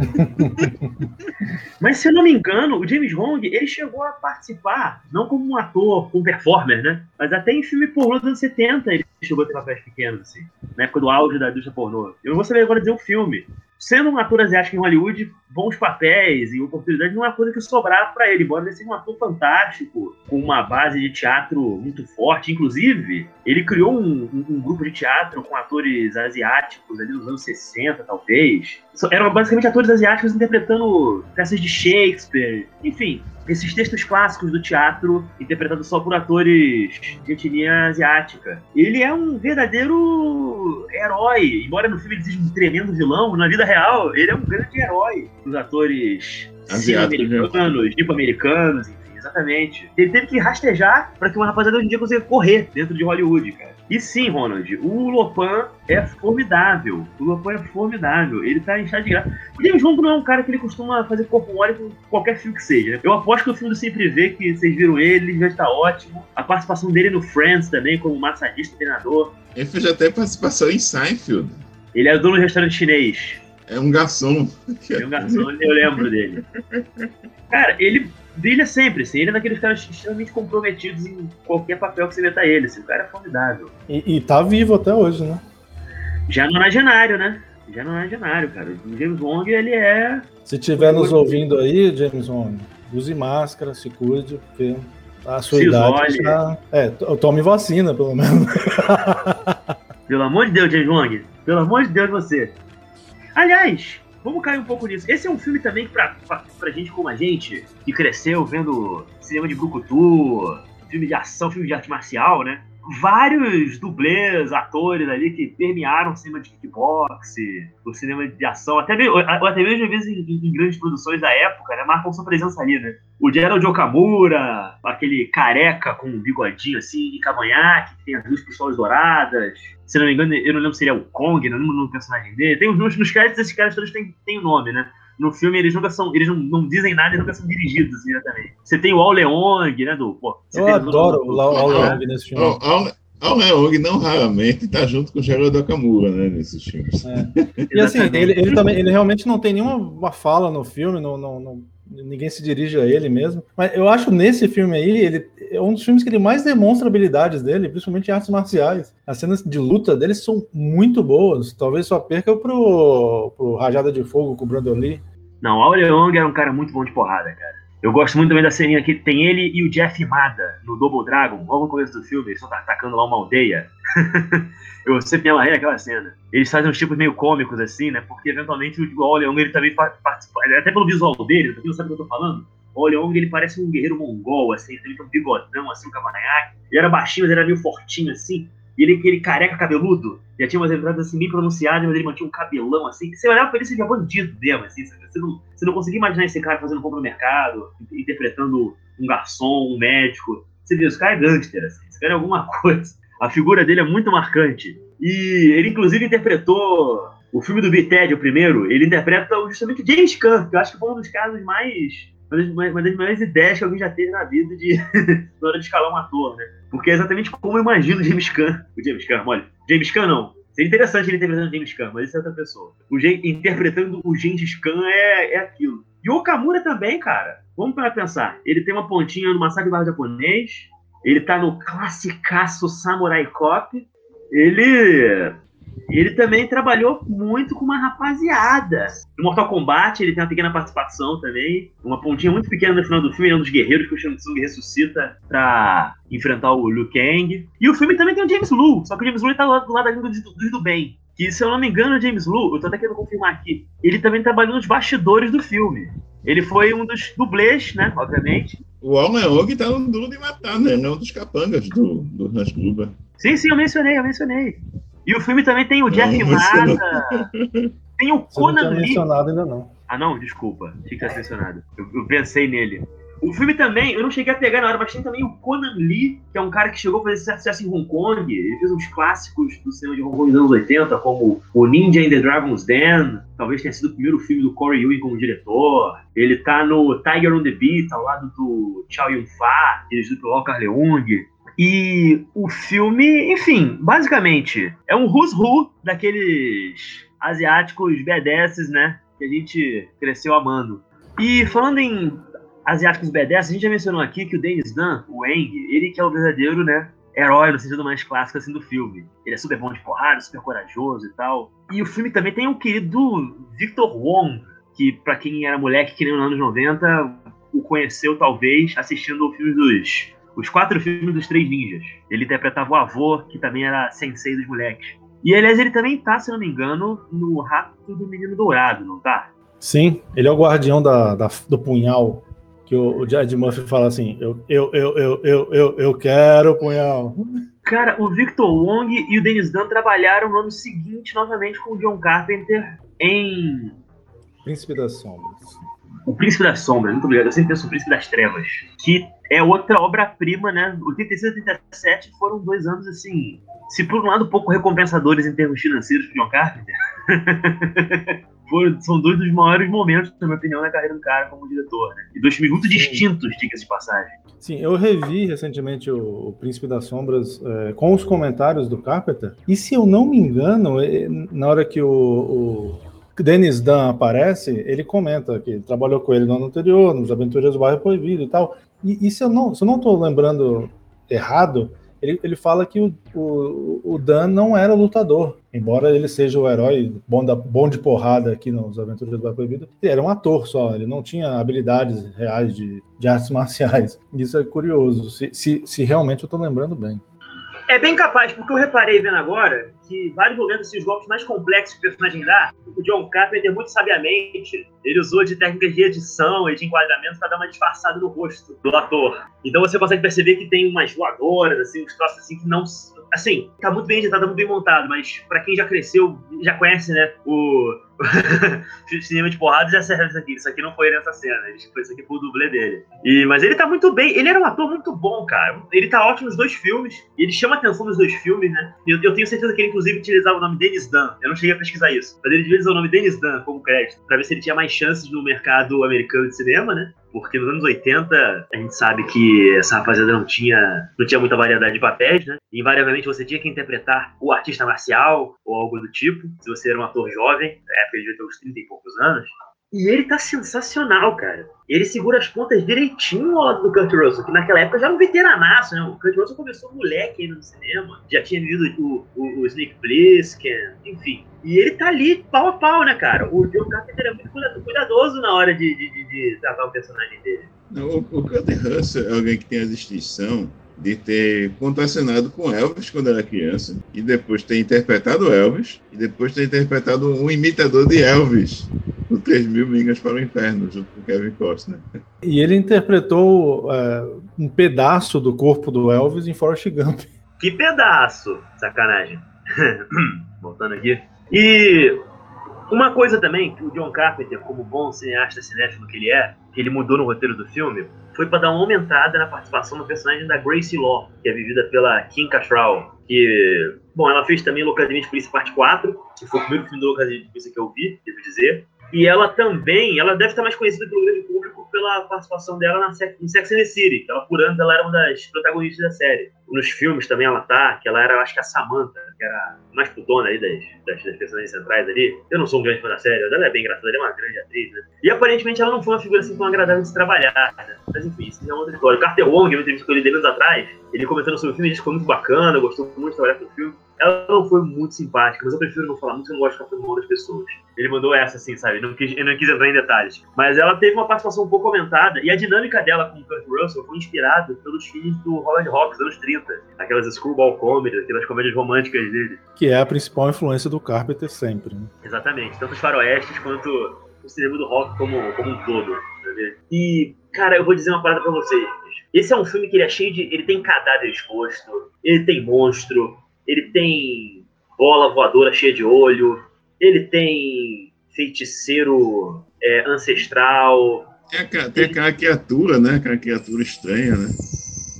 [SPEAKER 1] Mas se eu não me engano, o James Hong, ele chegou a participar, não como um ator, como um performer, né? Mas até em filme pornô dos anos 70 ele chegou a ter papéis pequenos, assim. Na época do auge da indústria pornô. Eu não vou saber agora dizer o filme. Sendo um ator asiático em Hollywood, bons papéis e oportunidades não é coisa que sobrava para ele, embora ele seja um ator fantástico, com uma base de teatro muito forte. Inclusive, ele criou um, um, um grupo de teatro com atores asiáticos ali nos anos 60, talvez. Eram basicamente atores asiáticos interpretando peças de Shakespeare. Enfim, esses textos clássicos do teatro, interpretados só por atores de etnia asiática. Ele é um verdadeiro herói. Embora no filme ele seja um tremendo vilão, na vida real, ele é um grande herói dos atores americanos, nipo-americanos, enfim, exatamente. Ele teve que rastejar para que uma rapaziada hoje em dia consiga correr dentro de Hollywood, cara. E sim, Ronald, o Lopan é formidável. O Lopan é formidável. Ele tá em chá de graça. O James Wong não é um cara que ele costuma fazer corpo mole com qualquer filme que seja. Né? Eu aposto que o filme do Sempre Vê, que vocês viram ele, ele já está ótimo. A participação dele no Friends também, como massagista treinador.
[SPEAKER 3] Ele fez até participação em Seinfeld.
[SPEAKER 1] Ele é dono do restaurante chinês.
[SPEAKER 3] É um garçom.
[SPEAKER 1] É um garçom, eu lembro dele. Cara, ele brilha sempre, assim. Ele é daqueles caras extremamente comprometidos em qualquer papel que você meta ele. Assim. O cara é formidável.
[SPEAKER 2] E, e tá vivo até hoje, né?
[SPEAKER 1] Já no nonagenário, né? Já no nonagenário, cara. O James Wong, ele é.
[SPEAKER 2] Se tiver nos ouvindo aí, James Wong, use máscara, se cuide, porque a sua se idade já... É, tome vacina, pelo menos.
[SPEAKER 1] Pelo amor de Deus, James Wong. Pelo amor de Deus, você. Aliás, vamos cair um pouco nisso. Esse é um filme também que pra, pra, pra gente como a gente, que cresceu vendo cinema de brucutu, filme de ação, filme de arte marcial, né? Vários dublês, atores ali que permearam o cinema de kickbox, o cinema de ação, até mesmo, até mesmo às vezes em, em, grandes produções da época, né, marcam sua presença ali, né? O Gerald Okamura, aquele careca com um bigodinho assim, de cavanhaque, que tem as duas pistolas douradas. Se não me engano, eu não lembro se ele é o Kong, não lembro o personagem dele. Tem os nos, nos créditos, esses caras todos têm, têm o nome, né? No filme eles nunca são, eles não, não dizem nada, eles nunca são dirigidos assim, diretamente. Você tem o Ao Leong, né, do, pô,
[SPEAKER 2] Eu adoro o Ao Leong nesse filme.
[SPEAKER 3] Ao Leong não raramente tá junto com o Geraldo Okamura, né, nesses filmes. É.
[SPEAKER 2] E assim, ele, ele também, ele realmente não tem nenhuma fala no filme, não, não, não, ninguém se dirige a ele mesmo. Mas eu acho nesse filme aí, ele é um dos filmes que ele mais demonstra habilidades dele, principalmente em artes marciais. As cenas de luta dele são muito boas. Talvez só perca pro, pro Rajada de Fogo com o Brandon Lee.
[SPEAKER 1] Não, o Leong era um cara muito bom de porrada, cara. Eu gosto muito também da ceninha que tem ele e o Jeff Mada no Double Dragon, logo no começo do filme, eles estão atacando lá uma aldeia. eu sempre me amarrei naquela cena. Eles fazem uns tipos meio cômicos assim, né? Porque eventualmente o Oleong ele também participa, até pelo visual dele, pra quem não sabe o que eu tô falando, o Oleong ele parece um guerreiro mongol, assim, ele tem um bigodão, assim, um cavanhaque. Ele era baixinho, mas era meio fortinho, assim. E ele, aquele careca cabeludo, já tinha umas entradas assim bem pronunciadas, mas ele mantinha um cabelão assim, que você olhava pra ele e via bandido mesmo, assim, sabe? Você não, você não conseguia imaginar esse cara fazendo compra no mercado, interpretando um garçom, um médico. Você vê, esse cara é gangster, assim, esse cara é alguma coisa. A figura dele é muito marcante. E ele, inclusive, interpretou o filme do Bited, o primeiro, ele interpreta justamente James Caan, que eu acho que foi um dos casos mais uma das, uma das maiores ideias que alguém já teve na vida de na hora de escalar um ator, né? Porque é exatamente como eu imagino o James Caan. O James Caan, olha, James Caan não. Seria interessante ele interpretando o James Caan, mas isso é outra pessoa. O interpretando o James Caan é, é aquilo. E o Okamura também, cara. Vamos para pensar. Ele tem uma pontinha no Massacre Bar Japonês. Ele tá no classicaço Samurai Cop. Ele ele também trabalhou muito com uma rapaziada. No Mortal Kombat, ele tem uma pequena participação também. Uma pontinha muito pequena no final do filme. Ele é um dos guerreiros que o Shang Tsung ressuscita pra enfrentar o Liu Kang. E o filme também tem o James Lu, só que o James Lu tá do lado do, do, do bem. Que, se eu não me engano, o James Lu, eu tô até querendo confirmar aqui, ele também trabalhou nos bastidores do filme. Ele foi um dos dublês, né? Obviamente.
[SPEAKER 3] O Al Leong tá no Duro de Matar, né? Não dos capangas do, do Hans Gruber.
[SPEAKER 1] Sim, sim, eu mencionei, eu mencionei. E o filme também tem o Jeff Mata, tem o Conan Lee.
[SPEAKER 2] mencionado ainda não.
[SPEAKER 1] Ah, não, desculpa. Tinha que ter mencionado. Eu, eu pensei nele. O filme também, eu não cheguei a pegar na hora, mas tem também o Conan Lee, que é um cara que chegou a fazer sucesso em Hong Kong. Ele fez uns clássicos do cinema de Hong Kong dos anos 80, como O Ninja in the Dragon's Den, talvez tenha sido o primeiro filme do Corey Yui como diretor. Ele tá no Tiger on the Beat, ao lado do Chow Yun-fat, dirigido pelo Walker Leung. E o filme, enfim, basicamente, é um who's who daqueles asiáticos BDS, né? Que a gente cresceu amando. E falando em asiáticos B10, a gente já mencionou aqui que o Dennis Dunn, o Eng, ele que é o verdadeiro, né, herói no sentido mais clássico assim do filme. Ele é super bom de porrada, super corajoso e tal. E o filme também tem o querido Victor Wong, que para quem era moleque que nem nos anos 90, o conheceu talvez assistindo o filme dos os quatro filmes dos Três Ninjas. Ele interpretava o avô, que também era sensei dos moleques. E aliás, ele também tá, se não me engano, no Rato do Menino Dourado, não tá?
[SPEAKER 2] Sim, ele é o guardião da, da do punhal que o, o Jed Murphy fala assim: eu, eu, eu, eu, eu, eu, eu quero o punhal.
[SPEAKER 1] Cara, o Victor Wong e o Dennis Dunn trabalharam no ano seguinte novamente com o John Carpenter em.
[SPEAKER 2] Príncipe das Sombras.
[SPEAKER 1] O Príncipe das Sombras, muito obrigado. Eu sempre penso no Príncipe das Trevas. Que é outra obra-prima, né? 86 e 87 foram dois anos assim. Se por um lado pouco recompensadores em termos financeiros para John Carpenter. foram, são dois dos maiores momentos, na minha opinião, na carreira do cara como diretor. Né? E dois filmes muito Sim. distintos, diga-se de passagem.
[SPEAKER 2] Sim, eu revi recentemente o, o Príncipe das Sombras é, com os comentários do Carpenter. E se eu não me engano, é, na hora que o, o Dennis Dunn aparece, ele comenta que ele trabalhou com ele no ano anterior, nos Aventureiros do Bairro Proibido e tal. E, e se eu não estou lembrando errado, ele, ele fala que o, o, o Dan não era lutador, embora ele seja o herói bom, da, bom de porrada aqui nos Aventuras do Bar Proibido, ele era um ator só, ele não tinha habilidades reais de, de artes marciais. Isso é curioso, se, se, se realmente eu estou lembrando bem.
[SPEAKER 1] É bem capaz, porque eu reparei vendo agora que vários momentos, assim, os golpes mais complexos que o personagem dá, o John Carpenter, muito sabiamente, ele usou de técnicas de edição e de enquadramento para dar uma disfarçada no rosto do ator. Então você consegue perceber que tem umas voadoras, assim, uns troços assim que não. Assim, tá muito bem editado, tá muito bem montado, mas para quem já cresceu, já conhece, né, o cinema de porrada já serve isso aqui. Isso aqui não foi nessa cena. Isso aqui foi o dublê dele. E, mas ele tá muito bem. Ele era um ator muito bom, cara. Ele tá ótimo nos dois filmes. Ele chama atenção nos dois filmes, né? Eu, eu, tenho certeza que ele, inclusive, utilizava o nome Dennis Dunn. Eu não cheguei a pesquisar isso. Mas ele usar o nome Dennis Dunn como crédito. Pra ver se ele tinha mais chances no mercado americano de cinema, né? Porque nos anos 80 a gente sabe que essa rapaziada não tinha, não tinha muita variedade de papéis, né? Invariavelmente você tinha que interpretar o artista marcial ou algo do tipo, se você era um ator jovem, na época ele devia ter uns 30 e poucos anos. E ele tá sensacional, cara. Ele segura as pontas direitinho ao lado do Kurt Russell, que naquela época já era um veteranaço, né? O Kurt Russell começou moleque ainda no cinema, já tinha visto o, o, o Snake Plissken, enfim. E ele tá ali pau a pau, né, cara? O John Carpenter é muito cuidadoso na hora de, de, de, de o personagem dele.
[SPEAKER 3] O, o Kurt Russell é alguém que tem a distinção de ter contracenado com Elvis quando era criança, e depois ter interpretado Elvis, e depois ter interpretado um imitador de Elvis no 3 mil Mingas para o Inferno, junto com Kevin Costner.
[SPEAKER 2] E ele interpretou é, um pedaço do corpo do Elvis em Forrest Gump.
[SPEAKER 1] Que pedaço! Sacanagem. Voltando aqui. E uma coisa também que o John Carpenter, como bom cineasta cinéfilo que ele é, que ele mudou no roteiro do filme, foi para dar uma aumentada na participação do personagem da Gracie Law, que é vivida pela Kim Cattrall, que, bom, ela fez também Loucademia de Polícia Parte 4, que foi o primeiro filme do Loucademia de Polícia que eu vi, devo dizer, e ela também, ela deve estar mais conhecida pelo grande público pela participação dela na em Sex and the City, ela por anos ela era uma das protagonistas da série. Nos filmes também ela tá, que ela era, acho que a Samantha, que era mais putona aí das, das, das personagens centrais ali. Eu não sou um grande fã da série, ela é bem engraçada, ela é uma grande atriz, né? E aparentemente ela não foi uma figura assim tão agradável de se trabalhar, né? Mas enfim, isso já é outra história. O Carter Wong, eu entrevista com ele anos atrás, ele comentando sobre o filme, disse que foi muito bacana, gostou muito de trabalhar com o filme ela não foi muito simpática, mas eu prefiro não falar muito, eu não gosto de ficar falando das pessoas. Ele mandou essa, assim, sabe? Não quis, eu não quis entrar em detalhes. Mas ela teve uma participação um pouco aumentada, e a dinâmica dela com o Kurt Russell foi inspirada pelos filmes do Holland Rock dos anos 30. Aquelas screwball comedies, aquelas comédias românticas dele.
[SPEAKER 2] Que é a principal influência do Carpenter sempre, né?
[SPEAKER 1] Exatamente. Tanto os faroestes quanto o cinema do rock como, como um todo. E, cara, eu vou dizer uma parada pra vocês. Esse é um filme que ele é cheio de. Ele tem cadáver exposto, ele tem monstro, ele tem bola voadora cheia de olho, ele tem feiticeiro é, ancestral.
[SPEAKER 3] Tem, a, tem aquela criatura, né? Aquela criatura estranha, né?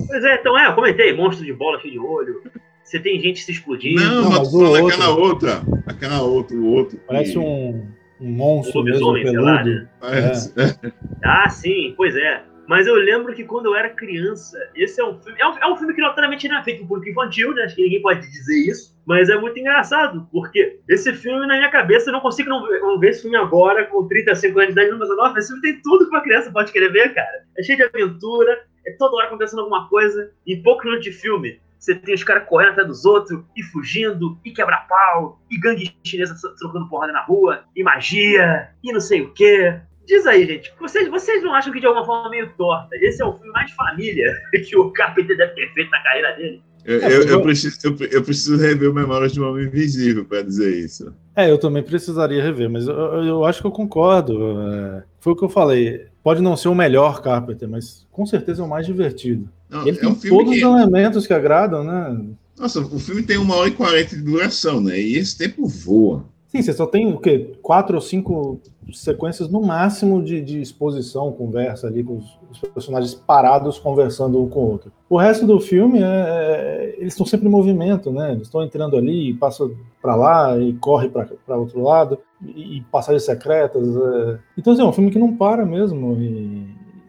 [SPEAKER 1] Pois é, então é, eu comentei, monstro de bola cheio de olho. Você tem gente se explodindo.
[SPEAKER 3] Não, mas tu falando aquela outra. Aquela outra, o outro.
[SPEAKER 2] Parece um, um monstro um mesmo, peludo. Lá, né?
[SPEAKER 3] Parece. É.
[SPEAKER 1] Ah, sim, pois é. Mas eu lembro que quando eu era criança, esse é um filme. É um, é um filme que notadamente não é por infantil, né? Acho que ninguém pode dizer isso. Mas é muito engraçado, porque esse filme, na minha cabeça, eu não consigo não ver, não ver esse filme agora, com 35 anos de idade, mas nossa, esse filme tem tudo que uma criança pode querer ver, cara. É cheio de aventura, é toda hora acontecendo alguma coisa. Em poucos minutos de filme, você tem os caras correndo atrás dos outros, e fugindo, e quebra-pau, e gangue chinesa trocando porrada na rua, e magia, e não sei o quê. Diz aí, gente, vocês, vocês não acham que de alguma forma meio torta? Esse é o filme mais família que o Carpenter deve ter feito na carreira dele?
[SPEAKER 3] Eu, eu, eu, preciso, eu, eu, preciso rever o Memórias de um Homem Invisível para dizer isso.
[SPEAKER 2] É, eu também precisaria rever, mas eu, eu acho que eu concordo. É, foi o que eu falei. Pode não ser o melhor Carpenter, mas com certeza é o mais divertido. Não, Ele é um tem todos que... os elementos que agradam, né?
[SPEAKER 3] Nossa, o filme tem uma hora e quarenta de duração, né? E esse tempo voa.
[SPEAKER 2] Sim, você só tem o quê? Quatro ou cinco sequências no máximo de, de exposição, conversa ali com os, os, personagens parados conversando um com o outro. O resto do filme é, é eles estão sempre em movimento, né? Eles estão entrando ali, e passam para lá e corre para outro lado e, e passagens secretas. É... Então assim, é um filme que não para mesmo e,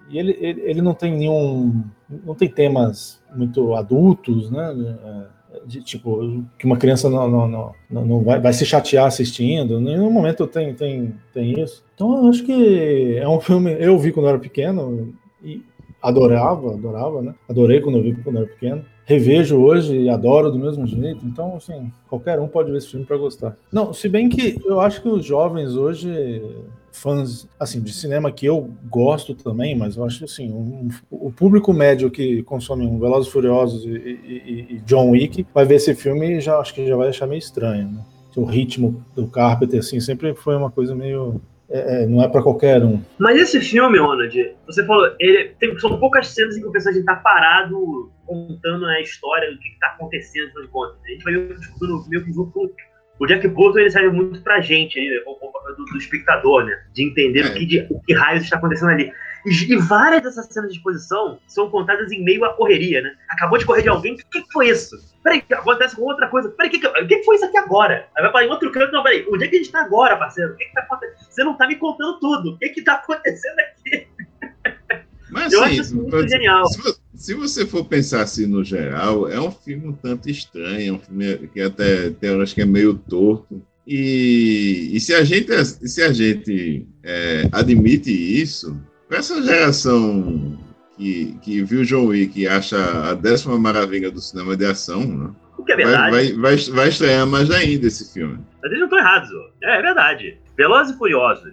[SPEAKER 2] e ele, ele, ele não tem nenhum, não tem temas muito adultos, né? De tipo que uma criança não, não, não, não vai, vai se chatear assistindo. Em nenhum momento tem, tem, tem isso. Então eu acho que é um filme. Eu vi quando eu era pequeno e adorava, adorava, né? Adorei quando eu vi quando eu era pequeno. Revejo hoje e adoro do mesmo jeito. Então, assim, qualquer um pode ver esse filme para gostar. Não, se bem que eu acho que os jovens hoje fãs assim de cinema que eu gosto também, mas eu acho assim, um, o público médio que consome um Velozes Furiosos e, e, e, John Wick vai ver esse filme e já acho que já vai achar meio estranho, né? O ritmo do Carpenter assim sempre foi uma coisa meio é, é não é para qualquer um.
[SPEAKER 1] Mas esse filme, Ronald, você falou, ele tem, são poucas cenas em que o personagem tá parado contando a história do que, que tá acontecendo, de contas. A gente vai meio que junto com o Jack Burton ele serve muito pra gente, aí, do, do espectador, né? De entender é. o, que, de, o que raios está acontecendo ali. E, várias dessas cenas de exposição são contadas em meio à correria, né? Acabou de correr de alguém, o que, que, foi isso? Peraí, acontece com outra coisa. Peraí, o que, que, que, foi isso aqui agora? Aí vai para outro canto, não, peraí, onde é que a gente tá agora, parceiro? O que, que tá acontecendo? Você não tá me contando tudo. O que que tá acontecendo aqui?
[SPEAKER 3] Mas, Eu assim, acho isso muito genial. Se, se, você for pensar assim no geral, é um filme um tanto estranho, é um filme que até tem horas que é meio torto. E, e se a gente, se a gente é, admite isso, para essa geração que, que viu John Wick e acha a décima maravilha do cinema de ação, né?
[SPEAKER 1] O que é verdade.
[SPEAKER 3] Vai, vai, vai, vai estranhar mais ainda esse filme.
[SPEAKER 1] Mas eles não estão errados, é, é verdade. Velozes e Furiosos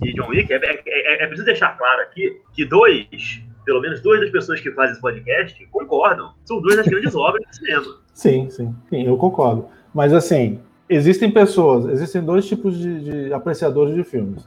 [SPEAKER 1] John Wick, é, é, é, é, preciso deixar claro aqui que dois, pelo menos duas das pessoas que fazem esse podcast concordam. São duas das grandes obras do cinema.
[SPEAKER 2] Sim, sim, sim, eu concordo. Mas assim, existem pessoas, existem dois tipos de, de apreciadores de filmes.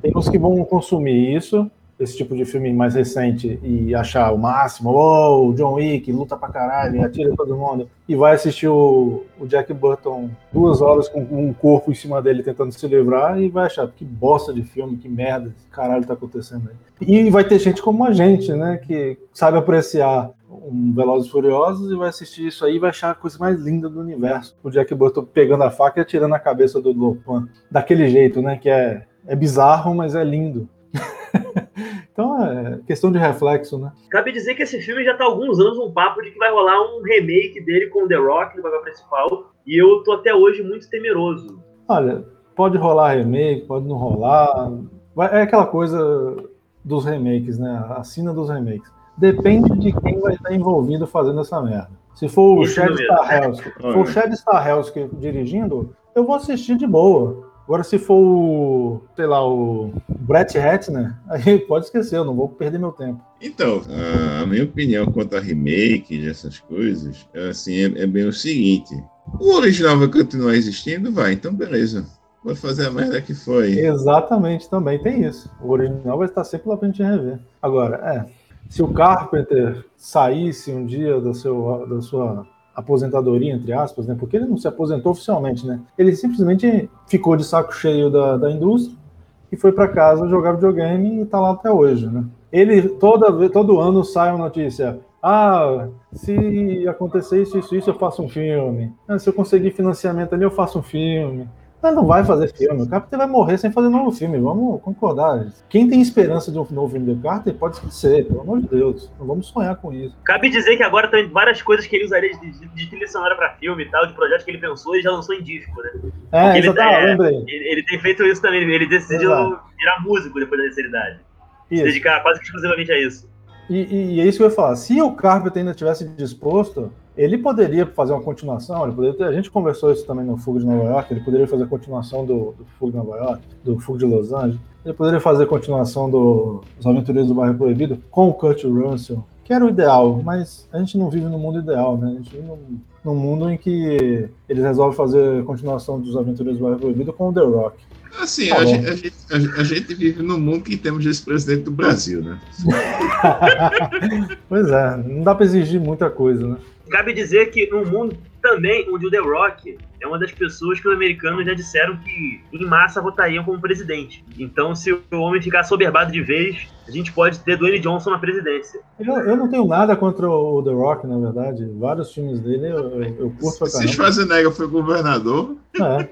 [SPEAKER 2] Tem os que vão consumir isso esse tipo de filme mais recente e achar o máximo, oh, o John Wick luta pra caralho, atira todo mundo, e vai assistir o, o, Jack Burton duas horas com um corpo em cima dele tentando se livrar e vai achar que bosta de filme, que merda, que caralho tá acontecendo aí. E vai ter gente como a gente, né, que sabe apreciar um Velozes Furiosos e vai assistir isso aí e vai achar a coisa mais linda do universo. O Jack Burton pegando a faca e atirando a cabeça do Lopan. Daquele jeito, né, que é, é bizarro, mas é lindo. Então é questão de reflexo, né?
[SPEAKER 1] Cabe dizer que esse filme já tá há alguns anos um papo de que vai rolar um remake dele com The Rock no papel principal. E eu tô até hoje muito temeroso.
[SPEAKER 2] Olha, pode rolar remake, pode não rolar. É aquela coisa dos remakes, né? A sina dos remakes. Depende de quem vai estar envolvido fazendo essa merda. Se for o Chad Stahelski, for o Chad Stahelski dirigindo, eu vou assistir de boa. Agora, se for o, sei lá, o Brett Ratner, aí pode esquecer, eu não vou perder meu tempo.
[SPEAKER 3] Então, a minha opinião quanto a remake essas coisas, assim, é, é bem o seguinte: o original vai continuar existindo? Vai, então beleza. Vou fazer a merda que foi.
[SPEAKER 2] Exatamente, também tem isso. O original vai estar sempre lá pra gente rever. Agora, é. Se o Carpenter saísse um dia seu, da sua aposentadoria, entre aspas, né? Porque ele não se aposentou oficialmente, né? Ele simplesmente ficou de saco cheio da, da indústria que foi para casa jogar videogame e tá lá até hoje, né? Ele toda todo ano sai uma notícia. Ah, se acontecer isso, isso, isso, eu faço um filme. Ah, se eu conseguir financiamento ali, eu faço um filme. Mas não vai fazer filme. O Carpenter vai morrer sem fazer novo filme. Vamos concordar. Quem tem esperança de um novo filme do Carter pode esquecer, pelo amor de Deus. Não vamos sonhar com isso.
[SPEAKER 1] Cabe dizer que agora tem várias coisas que ele usaria de, de, trilha sonora pra filme e tal, de projetos que ele pensou e já lançou em disco, né?
[SPEAKER 2] É,
[SPEAKER 1] ele,
[SPEAKER 2] tá,
[SPEAKER 1] é,
[SPEAKER 2] lembrei.
[SPEAKER 1] Ele, ele, tem feito isso também. Ele decidiu
[SPEAKER 2] Exato.
[SPEAKER 1] virar músico depois da terceira idade. Se dedicar quase que exclusivamente a isso.
[SPEAKER 2] E, e- e é isso que eu ia falar. Se o Carpenter ainda tivesse disposto, ele poderia fazer uma continuação. Ele poderia ter- a gente conversou isso também no Fuga de Nova York. Ele poderia fazer a continuação do, do Fuga de Nova York, do Fuga de Los Angeles. Ele poderia fazer a continuação do- dos Aventureiros do Bairro Proibido com o Kurt Russell, que era o ideal. Mas a gente não vive no mundo ideal, né? A gente vive num, num mundo em que eles resolvem fazer a continuação dos Aventureiros do Bairro Proibido com o The Rock.
[SPEAKER 3] Assim,
[SPEAKER 2] Tá
[SPEAKER 3] a, gente, a, gente, a- gente vive num mundo que temos esse presidente do Brasil, né?
[SPEAKER 2] pois é, não dá pra exigir muita coisa, né?
[SPEAKER 1] Cabe dizer que num mundo também onde o The Rock é uma das pessoas que os americanos já disseram que em massa votariam como presidente. Então, se o homem ficar soberbado de vez, a gente pode ter Dwayne Johnson na presidência.
[SPEAKER 2] Eu, eu não tenho nada contra o The Rock, na verdade. Vários filmes dele eu, eu, curto pra
[SPEAKER 3] Se
[SPEAKER 2] caramba.
[SPEAKER 3] Schwarzenegger foi governador,
[SPEAKER 2] É.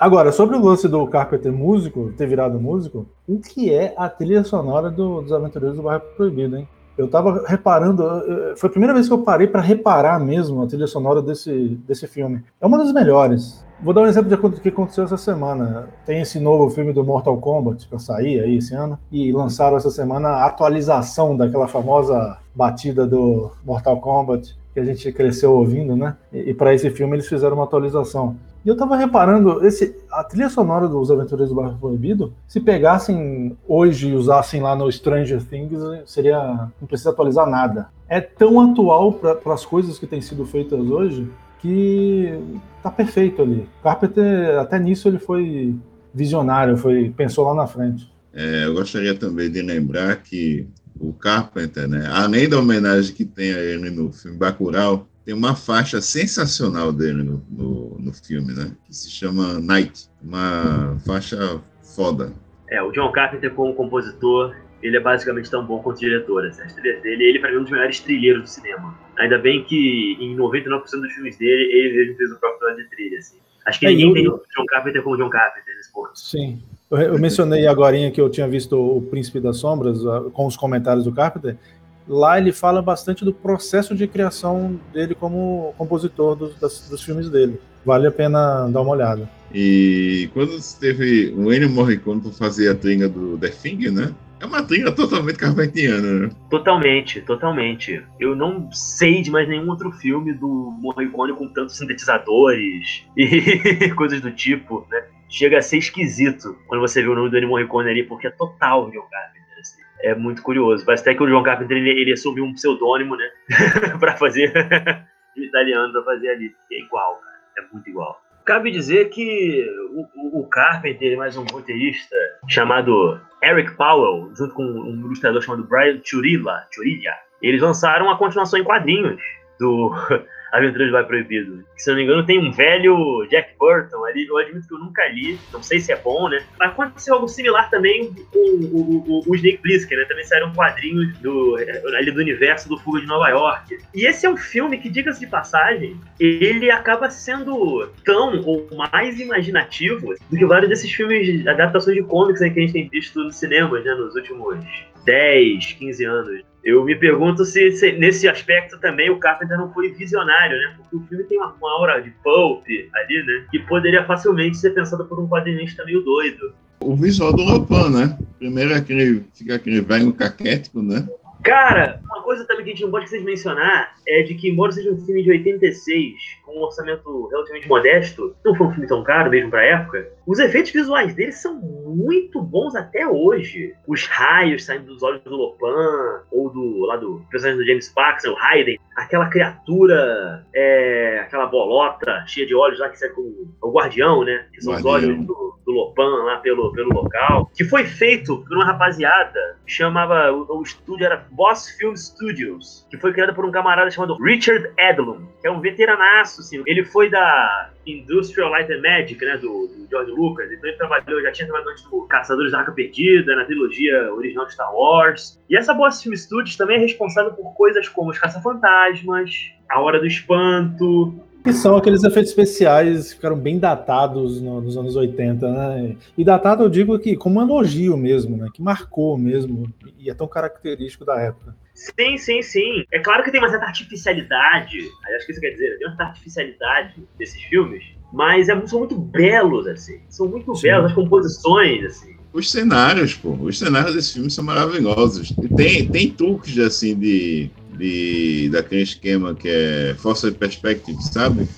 [SPEAKER 2] Agora, sobre o lance do Carpenter músico, ter virado músico, o que é a trilha sonora do- dos Aventureiros do Bairro Proibido, hein? Eu tava reparando, eh, foi a primeira vez que eu parei para reparar mesmo a trilha sonora desse, desse filme. É uma das melhores. Vou dar um exemplo de que aconteceu essa semana. Tem esse novo filme do Mortal Kombat para sair aí esse ano e lançaram essa semana a atualização daquela famosa batida do Mortal Kombat que a gente cresceu ouvindo, né? E, e para esse filme eles fizeram uma atualização. E eu tava reparando, esse, a trilha sonora dos Aventureiros do Bairro Proibido, se pegassem hoje e usassem lá no Stranger Things, seria. não precisa atualizar nada. É tão atual para as coisas que têm sido feitas hoje que tá perfeito ali. Carpenter, até nisso, ele foi visionário, foi pensou lá na frente.
[SPEAKER 3] é, eu gostaria também de lembrar que o Carpenter, né, além da homenagem que tem a ele no filme Bacurau, tem uma faixa sensacional dele no, no, no filme, né, que se chama Night, uma faixa foda.
[SPEAKER 1] É, o John Carpenter como compositor, ele é basicamente tão bom quanto diretor. Assim, as trilhas dele, ele para mim é um dos melhores trilheiros do cinema. Ainda bem que em 99% dos filmes dele, ele mesmo fez o próprio plano de trilha. Assim. Acho que
[SPEAKER 2] É,
[SPEAKER 1] ninguém
[SPEAKER 2] eu-
[SPEAKER 1] tem o John Carpenter como John Carpenter nesse ponto.
[SPEAKER 2] Sim. Eu, eu mencionei agora que eu tinha visto o Príncipe das Sombras com os comentários do Carpenter. Lá ele fala bastante do processo de criação dele como compositor dos, das- dos filmes dele. Vale a pena dar uma olhada.
[SPEAKER 3] E quando teve o Ennio Morricone para fazer a trilha do The Thing, né, é uma trilha totalmente carpentiana, né?
[SPEAKER 1] Totalmente, totalmente. Eu não sei de mais nenhum outro filme do Morricone com tantos sintetizadores e coisas do tipo, né? Chega a ser esquisito quando você vê o nome do Ennio Morricone ali, porque é total John Carpenter. É muito curioso. Parece até que o John Carpenter ele, ele assumiu um pseudônimo, né? pra fazer. de italiano pra fazer ali. É igual, cara. É muito igual. Cabe dizer que o, o- Carpenter e mais um roteirista chamado Eric Powell, junto com um ilustrador chamado Brian Churilla, Churilla, eles lançaram uma continuação em quadrinhos do Aventuras do Vai Proibido. Que, se eu não me engano, tem um velho Jack Burton ali. Eu admito que eu nunca li, não sei se é bom, né? Mas aconteceu algo similar também com o, o, o- Snake Plissken, né? Também saíram quadrinhos do, ali do universo do Fuga de Nova York. E esse é um filme que, diga-se de passagem, ele acaba sendo tão ou mais imaginativo do que vários desses filmes, adaptações de comics né, que a gente tem visto no cinema né, nos últimos 10, 15 anos. Eu me pergunto se, se nesse aspecto também o Carpenter não foi visionário, né? Porque o filme tem uma, uma aura de pulp ali, né? Que poderia facilmente ser pensado por um quadrinista meio doido.
[SPEAKER 3] O visual do Lopan, né? Primeiro é aquele, fica aquele velho caquético, né?
[SPEAKER 1] Cara, coisa também que a gente não pode esquecer de mencionar é de que, embora seja um filme de 86, com um orçamento relativamente modesto, não foi um filme tão caro mesmo pra época, os efeitos visuais dele são muito bons até hoje. Os raios saindo dos olhos do Lopan, ou do lá do personagem do James Paxton, o Hayden, aquela criatura, é, aquela bolota cheia de olhos lá que sai com o guardião, né? Que são os
[SPEAKER 3] Guardião.
[SPEAKER 1] olhos do, do Lopan lá pelo, pelo local, que foi feito por uma rapaziada que chamava, o, o estúdio era Boss Film Studio Studios, que foi criada por um camarada chamado Richard Edlund, que é um veteranaço, assim. Ele foi da Industrial Light and Magic, né, do, do George Lucas. Então ele trabalhou, já tinha trabalhado antes do Caçadores da Arca Perdida, na trilogia original de Star Wars. E essa Boss Film Studios também é responsável por coisas como Os Caça-Fantasmas, A Hora do Espanto,
[SPEAKER 2] que são aqueles efeitos especiais que ficaram bem datados no, nos anos 80, né? E datado eu digo que como um elogio mesmo, né? Que marcou mesmo e é tão característico da época.
[SPEAKER 1] Sim, sim, sim. É claro que tem uma certa artificialidade, acho que isso quer dizer, tem uma certa artificialidade desses filmes, mas é, são muito belos, assim. São muito sim. belos as composições, assim.
[SPEAKER 3] Os cenários, pô, os cenários desse filme são maravilhosos. Tem, tem truques, assim, de de, daquele esquema que é Force Perspective, sabe?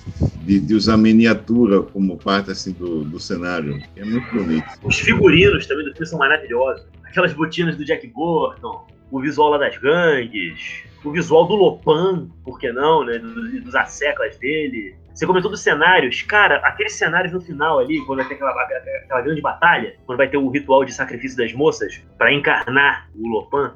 [SPEAKER 3] De, de, usar miniatura como parte assim, do, do cenário. É muito bonito.
[SPEAKER 1] Os figurinos também do filme são maravilhosos. Aquelas botinas do Jack Burton, o visual lá das gangues, o visual do Lopan, por que não, né? Dos, dos asseclas dele. Você comentou dos cenários. Cara, aqueles cenários no final ali, quando vai ter aquela, aquela grande batalha, quando vai ter o ritual de sacrifício das moças, para encarnar o Lopan,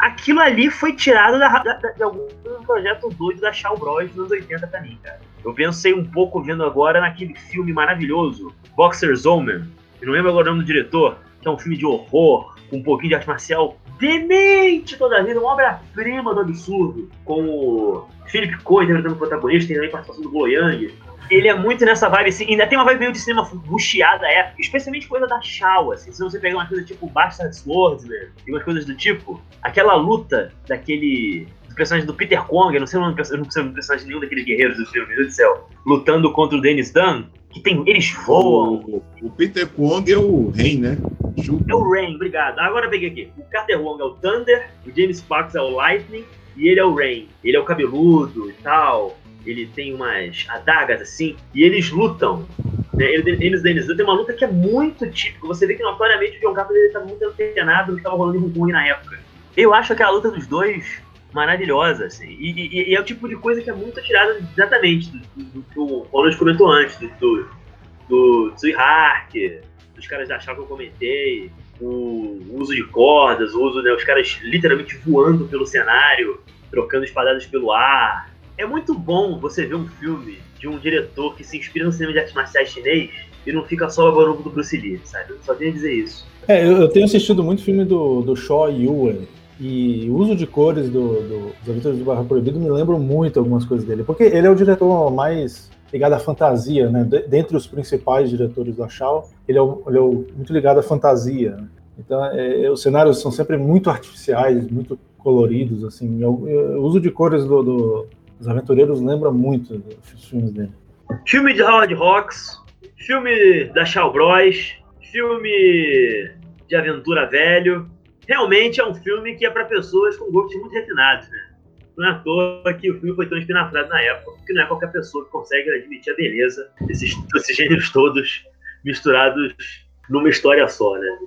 [SPEAKER 1] aquilo ali foi tirado da, da, de algum projeto doido da Shaw Bros nos anos 80 pra mim, cara. Eu pensei um pouco vendo agora naquele filme maravilhoso, Boxer's Omen. Eu não lembro agora o nome do diretor, que é um filme de horror, um pouquinho de arte marcial demente toda a vida, uma obra-prima do absurdo, com o Philip Coy interpretando o protagonista, tem também participação do Goyang. Ele é muito nessa vibe, assim, ainda tem uma vibe meio de cinema bucheada época, especialmente coisa da Shaw, assim, se você pegar uma coisa tipo Bastard Swordsman e umas coisas do tipo, aquela luta daquele personagem do Peter Kong, eu não sei o nome do personagem nenhum daqueles guerreiros do filme, meu Deus do céu, lutando contra o Dennis Dunn, que tem, eles voam.
[SPEAKER 3] O, o Peter Kong é o rei, né?
[SPEAKER 1] É o Rain, obrigado. Agora eu peguei aqui. O Carter Wong é o Thunder, o James Sparks é o Lightning e ele é o Rain. Ele é o cabeludo e tal ele tem umas adagas assim, e eles lutam. Né? Eles, eles, tem uma luta que é muito típica. Você vê que notoriamente o John Carpenter está muito antenado no que estava rolando em Hong Kong na época. Eu acho aquela luta dos dois maravilhosa, assim. E, e, e, é o tipo de coisa que é muito tirada exatamente do, que o Ronald comentou antes, do, do, do Tsui Hark, dos caras da Shaw que eu comentei, o uso de cordas, o uso, né, os caras literalmente voando pelo cenário, trocando espadadas pelo ar, é muito bom você ver um filme de um diretor que se inspira no cinema de artes marciais chinês e não fica só agora do Bruce Lee, sabe? Eu só tenho a dizer isso.
[SPEAKER 2] É, eu, eu tenho assistido muito filme do, do Shaw Yuen e o uso de cores do, do, dos Aventuras do Barra Proibido me lembram muito algumas coisas dele, porque ele é o diretor mais ligado à fantasia, né? Dentre os principais diretores da Shaw, ele é, ele é muito ligado à fantasia. Né? Então, é, é, os cenários são sempre muito artificiais, muito coloridos, assim. O, uso de cores do, do os Aventureiros lembra muito dos filmes dele.
[SPEAKER 1] Filme de Howard Hawks, filme da Shaw Bros, filme de aventura velho. Realmente é um filme que é para pessoas com gostos muito refinados, né? Não é à toa que o filme foi tão espinafrado na época, porque não é qualquer pessoa que consegue admitir a beleza desses, desses gêneros todos misturados numa história só, né?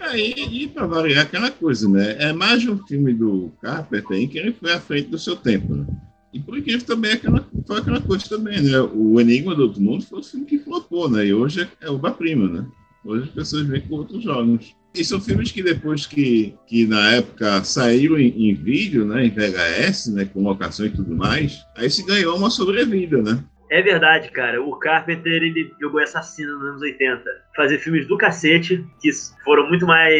[SPEAKER 3] É, e, e para variar aquela coisa, né? É mais um filme do Carpenter em que ele foi à frente do seu tempo, né? E por incrível também é aquela, foi aquela coisa também, né? O Enigma do Outro Mundo foi o filme que flopou, né? E hoje é, é o prima, né? Hoje as pessoas veem com outros jogos. E são filmes que depois que, que na época saíram em, em, vídeo, né, em VHS, né, com locação e tudo mais, aí se ganhou uma sobrevida, né?
[SPEAKER 1] É verdade, cara. O Carpenter, ele jogou essa cena nos anos 80. Fazer filmes do cacete, que foram muito mais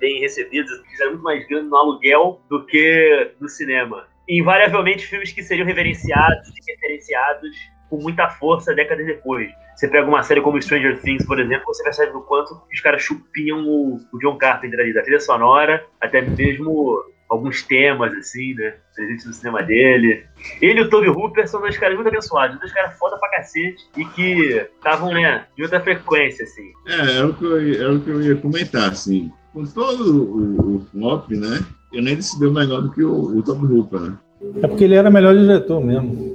[SPEAKER 1] bem recebidos, fizeram muito mais grande no aluguel do que no cinema invariavelmente filmes que seriam reverenciados e referenciados com muita força décadas depois. Você pega uma série como Stranger Things, por exemplo, você percebe o quanto os caras chupinham o, o John Carpenter ali, da trilha sonora, até mesmo alguns temas, assim, né? Presentes no cinema dele. Ele e o Toby Hooper são dois caras muito abençoados, dois caras foda pra cacete e que estavam, né, de outra frequência, assim.
[SPEAKER 3] É, é o que eu, é o que eu ia comentar, assim. Com todo o, o flop, né? eu nem decidiu melhor do que o, o Tom Hooper, né?
[SPEAKER 2] É porque ele era melhor diretor mesmo.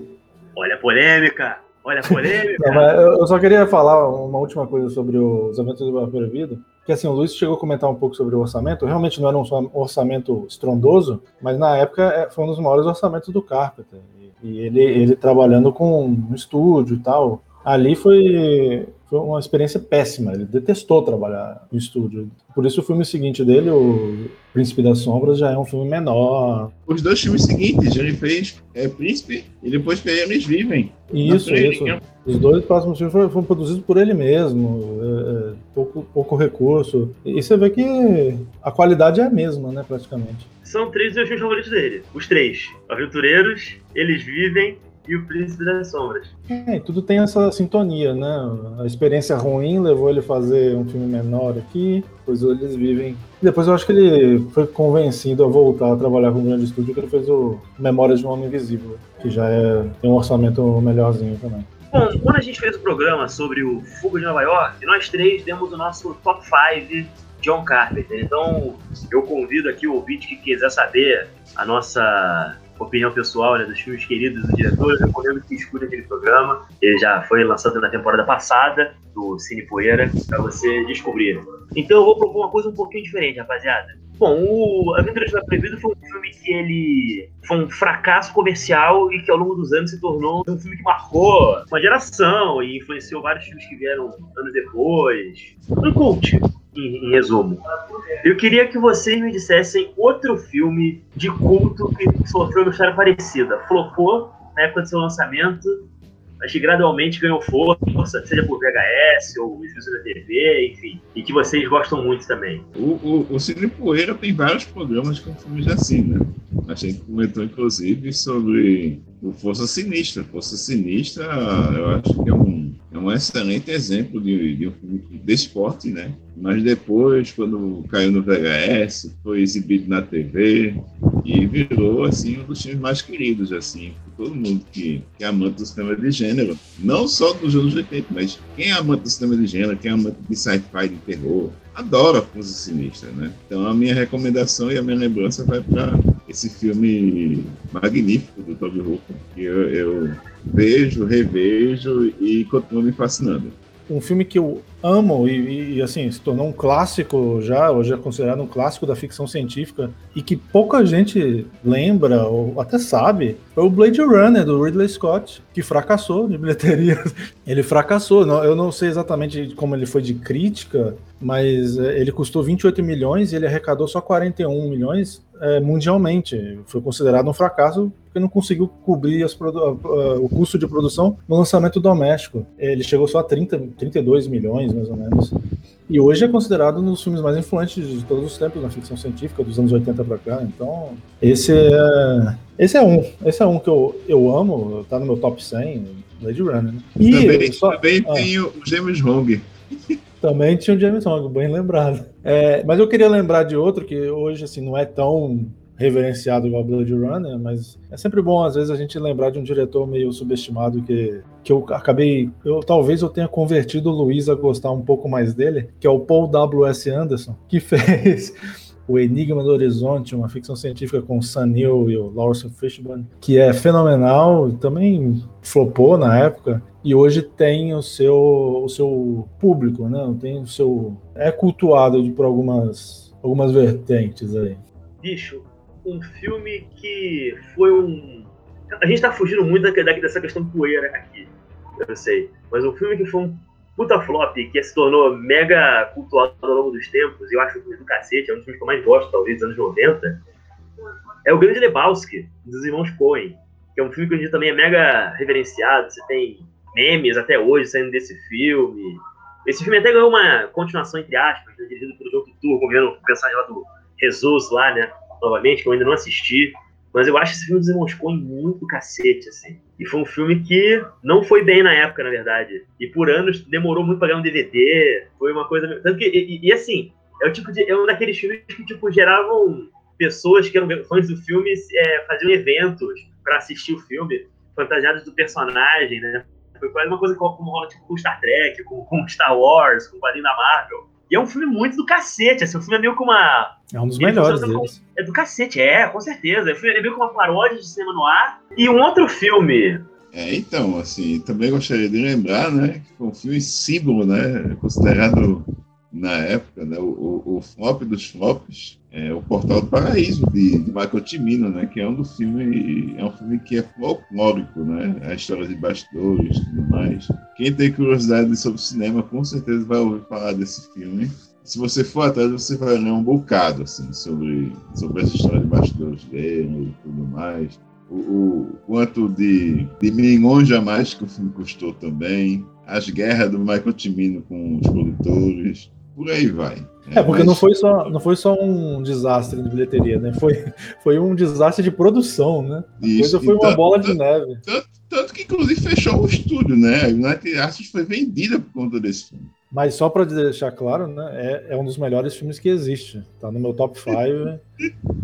[SPEAKER 1] Olha a polêmica! Olha a polêmica!
[SPEAKER 2] Não, eu só queria falar uma última coisa sobre os Aventuras do Barbeiro Vida. Que assim, o Luiz chegou a comentar um pouco sobre o orçamento. Realmente não era um orçamento estrondoso, mas na época é, foi um dos maiores orçamentos do Carpenter. E ele, ele trabalhando com um estúdio e tal. Ali foi, foi uma experiência péssima. Ele detestou trabalhar no estúdio. Por isso o filme seguinte dele, o Príncipe das Sombras, já é um filme menor.
[SPEAKER 3] Os dois filmes seguintes, ele fez é, Príncipe e depois fez Eles Vivem.
[SPEAKER 2] Isso, isso. Os dois próximos filmes foram, foram produzidos por ele mesmo, é, é, pouco, pouco recurso. E você vê que a qualidade é a mesma, né, praticamente.
[SPEAKER 1] São três dos filmes favoritos dele. Os três. Aventureiros, Eles Vivem e o Príncipe das Sombras.
[SPEAKER 2] É, tudo tem essa sintonia, né? A experiência ruim levou ele a fazer um filme menor aqui, depois eles vivem. Depois eu acho que ele foi convencido a voltar a trabalhar com o grande estúdio, que ele fez o Memórias de um Homem Invisível, que já é, tem um orçamento melhorzinho também.
[SPEAKER 1] Bom, quando a gente fez o programa sobre o Fuga de Nova York, nós três demos o nosso top 5 John Carpenter. Então, eu convido aqui o ouvinte que quiser saber a nossa opinião pessoal né, dos filmes queridos do diretor, eu recomendo que escute aquele programa. Ele já foi lançado na temporada passada, do Cine Poeira, para você descobrir. Então eu vou propor uma coisa um pouquinho diferente, rapaziada. Bom, o Aventuras da Proibido foi um filme que ele foi um fracasso comercial e que ao longo dos anos se tornou um filme que marcou uma geração e influenciou vários filmes que vieram anos depois. Um cult, em, resumo. Eu queria que vocês me dissessem outro filme de culto que sofreu uma história parecida. Flopou na época do seu lançamento, mas que gradualmente ganhou força, seja por VHS ou exibição da TV, enfim, e que vocês gostam muito também.
[SPEAKER 3] O, o, o Cine Poeira tem vários programas com filmes assim, né? A gente comentou, inclusive, sobre o Força Sinistra. Força Sinistra, eu acho que é um, é um excelente exemplo de, de um filme de esporte, né? Mas depois, quando caiu no VHS, foi exibido na TV e virou, assim, um dos filmes mais queridos, assim, todo mundo que, que é amante do cinema de gênero. Não só dos anos 80, mas quem é amante do cinema de gênero, quem é amante de sci-fi, de terror, adora Força Sinistra, né? Então a minha recomendação e a minha lembrança vai para esse filme magnífico do Toby Hooper, que eu, eu vejo, revejo e continua me fascinando.
[SPEAKER 2] Um filme que eu amo e, e, assim se tornou um clássico já, hoje é considerado um clássico da ficção científica e que pouca gente lembra ou até sabe, foi o Blade Runner do Ridley Scott, que fracassou de bilheteria. Ele fracassou, eu não sei exatamente como ele foi de crítica, mas é, ele custou 28 milhões e ele arrecadou só 41 milhões é, mundialmente. Foi considerado um fracasso porque não conseguiu cobrir o custo de produção no lançamento doméstico. Ele chegou só a 30, 32 milhões, mais ou menos. E hoje é considerado um dos filmes mais influentes de todos os tempos na ficção científica, dos anos 80 para cá. Então, esse é, esse é um. Esse é um que eu, eu amo, tá no meu top 100, Blade Runner. Né?
[SPEAKER 3] E também, só, também ah, tem o James Hong.
[SPEAKER 2] Também tinha o James Hong, bem lembrado. É, mas eu queria lembrar de outro que hoje assim não é tão reverenciado igual Blade Runner, mas é sempre bom às vezes a gente lembrar de um diretor meio subestimado que, que eu acabei, eu talvez eu tenha convertido o Luiz a gostar um pouco mais dele, que é o Paul W.S. Anderson, que fez o Enigma do Horizonte, uma ficção científica com Sam Neill e o Lawrence Fishburne, que é fenomenal, também flopou na época, e hoje tem o seu, o seu público, né? Tem o seu é cultuado por algumas algumas vertentes aí.
[SPEAKER 1] Bicho, um filme que foi um. A gente tá fugindo muito daqui dessa questão poeira aqui, eu sei. Mas um filme que foi um puta flop, que se tornou mega cultuado ao longo dos tempos, eu acho que do cacete, é um dos filmes que eu mais gosto, talvez, dos anos 90, é o Grande Lebowski, dos irmãos Coen, que é um filme que hoje também é mega reverenciado, você tem memes até hoje saindo desse filme. Esse filme até ganhou uma continuação, entre aspas, né, dirigido pelo John Turturro, vendo o personagem lá do Jesus lá, né? Novamente, que eu ainda não assisti. Mas eu acho esse filme dos Irmãos muito cacete, assim. E foi um filme que não foi bem na época, na verdade. E por anos demorou muito pra ganhar um DVD. Foi uma coisa. Tanto que, e, e assim, é o tipo de. É um daqueles filmes que, tipo, geravam pessoas que eram fãs do filme é, faziam eventos para assistir o filme, fantasiados do personagem, né? Foi quase uma coisa como rola tipo, com Star Trek, com, com Star Wars, com o quadrinho da Marvel. E é um filme muito do cacete, assim, o filme é meio como uma.
[SPEAKER 2] É um dos melhores deles.
[SPEAKER 1] É do cacete, é, com certeza. É meio como uma paródia de cinema no ar. E um outro filme.
[SPEAKER 3] É, então, assim, também gostaria de lembrar, né, que foi um filme símbolo, né, considerado na época, né, o, o, o flop dos flops, é o Portal do Paraíso de, de Michael Cimino, né? Que é um do filme, é um filme que é folclórico, né? A história de bastidores e tudo mais. Quem tem curiosidade sobre cinema, com certeza vai ouvir falar desse filme. Se você for atrás, você vai ler um bocado assim sobre sobre essa história de bastidores dele e tudo mais. O, o quanto de, de milhões a mais que o filme custou também, as guerras do Michael Cimino com os produtores, por aí vai.
[SPEAKER 2] É, porque mas... não, foi só, não foi só um desastre de bilheteria, né? Foi, foi um desastre de produção, né? A Isso, coisa foi uma tanto, bola de neve.
[SPEAKER 3] Tanto, tanto, que, inclusive, fechou o estúdio, né? A United Artists foi vendida por conta desse filme.
[SPEAKER 2] Mas só para deixar claro, né, é, é, um dos melhores filmes que existe. Tá no meu top 5.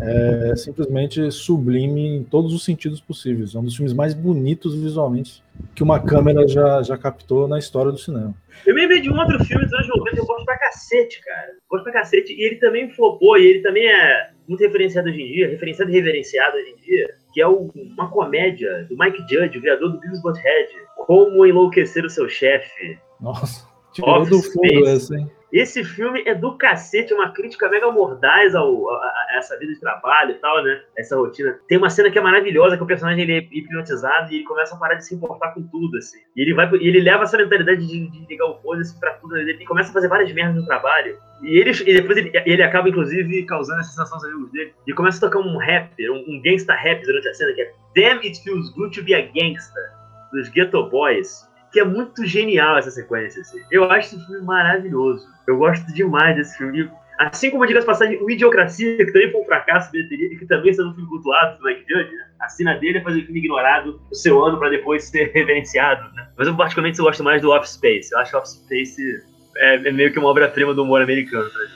[SPEAKER 2] é simplesmente sublime em todos os sentidos possíveis. É um dos filmes mais bonitos visualmente que uma câmera já, já captou na história do cinema.
[SPEAKER 1] Eu me lembrei de um outro filme dos anos 90 que eu gosto pra cacete, cara. Gosto pra cacete. E ele também flopou, e ele também é muito referenciado hoje em dia, referenciado e reverenciado hoje em dia, que é o, uma comédia do Mike Judge, o criador do Beavis Butthead. Como enlouquecer o seu chefe.
[SPEAKER 2] Nossa. Tirou do fundo essa, hein?
[SPEAKER 1] Esse filme é do cacete, uma crítica mega mordaz ao, a, a, essa vida de trabalho e tal, né? Essa rotina. Tem uma cena que é maravilhosa, que o personagem ele é hipnotizado e ele começa a parar de se importar com tudo, assim. E ele vai e ele leva essa mentalidade de, de ligar o foda-se pra tudo. Ele começa a fazer várias merdas no trabalho. E, ele, e depois ele, ele acaba, inclusive, causando a sensação aos amigos dele. E começa a tocar um rap, um, um gangsta rap durante a cena, que é Damn It Feels Good to Be a Gangster, dos Ghetto Boys que é muito genial essa sequência. Assim. Eu acho esse filme maravilhoso. Eu gosto demais desse filme. Assim como, diga as passagens, o Idiocracia, que também foi um fracasso de bilheteria e que também sendo um filme cultuado do Mike né? A cena dele é fazer o filme ignorado o seu ano para depois ser reverenciado, né? Mas eu particularmente gosto mais do Office Space. Eu acho que Office Space é, é meio que uma obra-prima do humor americano. Né?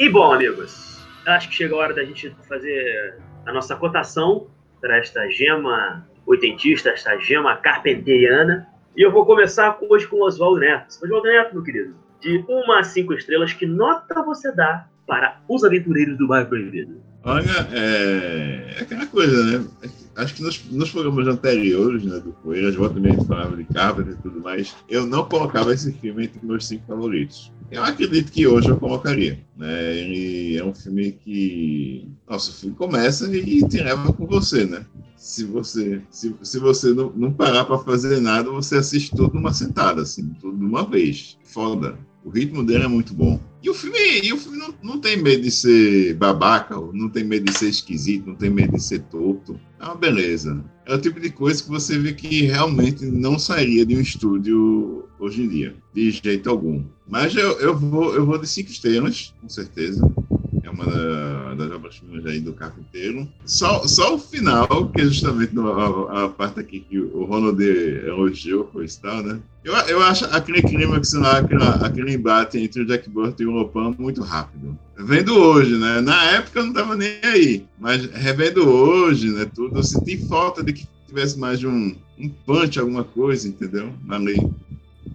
[SPEAKER 1] E bom, amigos, acho que chegou a hora da gente fazer a nossa cotação para esta gema oitentista, esta gema carpenteriana. E eu vou começar hoje com o Oswaldo Neto. Oswaldo Neto, meu querido, de uma a cinco estrelas, que nota você dá para os aventureiros do bairro proibido?
[SPEAKER 3] Olha, é, é aquela coisa, né? Acho que nos, nos programas anteriores, né, do Poeiras, volta mesmo falava de Carpenter e tudo mais, eu não colocava esse filme entre meus cinco favoritos. Eu acredito que hoje eu colocaria. Né? Ele é um filme que. Nossa, o filme começa e te leva com você, né? Se você se, se você não, não parar para fazer nada, você assiste tudo numa sentada, assim, tudo de uma vez. Foda. O ritmo dele é muito bom. E o filme, e o filme não, não tem medo de ser babaca, não tem medo de ser esquisito, não tem medo de ser torto. É uma beleza. É o tipo de coisa que você vê que realmente não sairia de um estúdio hoje em dia, de jeito algum. Mas eu, eu, vou, eu vou de cinco estrelas, com certeza uma das obras-primas aí do carpinteiro. Só, só o final, que é justamente a, a, parte aqui que o Ronald elogiou, coisa tal, né? Eu, eu acho aquele clímax lá, aquele, aquele embate entre o Jack Burton e o Lopan muito rápido. Vendo hoje, né? Na época eu não tava nem aí, mas revendo hoje, né? Tudo, eu senti falta de que tivesse mais de um, um punch, alguma coisa, entendeu? Ali.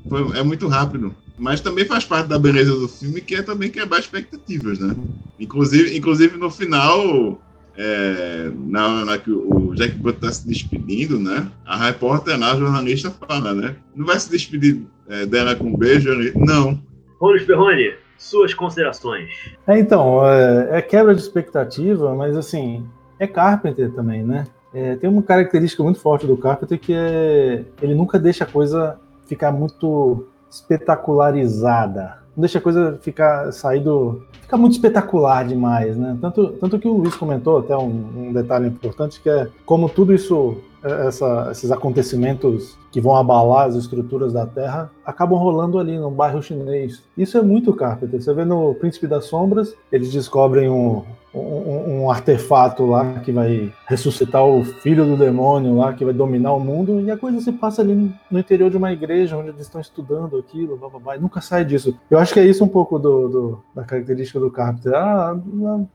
[SPEAKER 3] Foi, é muito rápido mas também faz parte da beleza do filme, que é também quebrar expectativas, né? Inclusive, inclusive no final, é, na hora que o Jack Butler está se despedindo, né? A repórter lá, a jornalista, fala, né? Não vai se despedir é, dela com um beijo? Não.
[SPEAKER 1] Rony Ferroni, suas considerações.
[SPEAKER 2] É, então, é, é, quebra de expectativa, mas assim, é Carpenter também, né? É, tem uma característica muito forte do Carpenter que é ele nunca deixa a coisa ficar muito espetacularizada. Não deixa a coisa ficar sair do. fica muito espetacular demais, né? Tanto, tanto que o Luiz comentou, até um, um detalhe importante, que é como tudo isso, é, essa, esses acontecimentos que vão abalar as estruturas da Terra acabam rolando ali no bairro chinês. Isso é muito Carpenter. Você vê no Príncipe das Sombras, eles descobrem um, um, um, artefato lá que vai ressuscitar o filho do demônio lá, que vai dominar o mundo, e a coisa se passa ali no interior de uma igreja onde eles estão estudando aquilo, blá, blá, blá, nunca sai disso. Eu acho que é isso um pouco do, do da característica do Carpenter. Ah,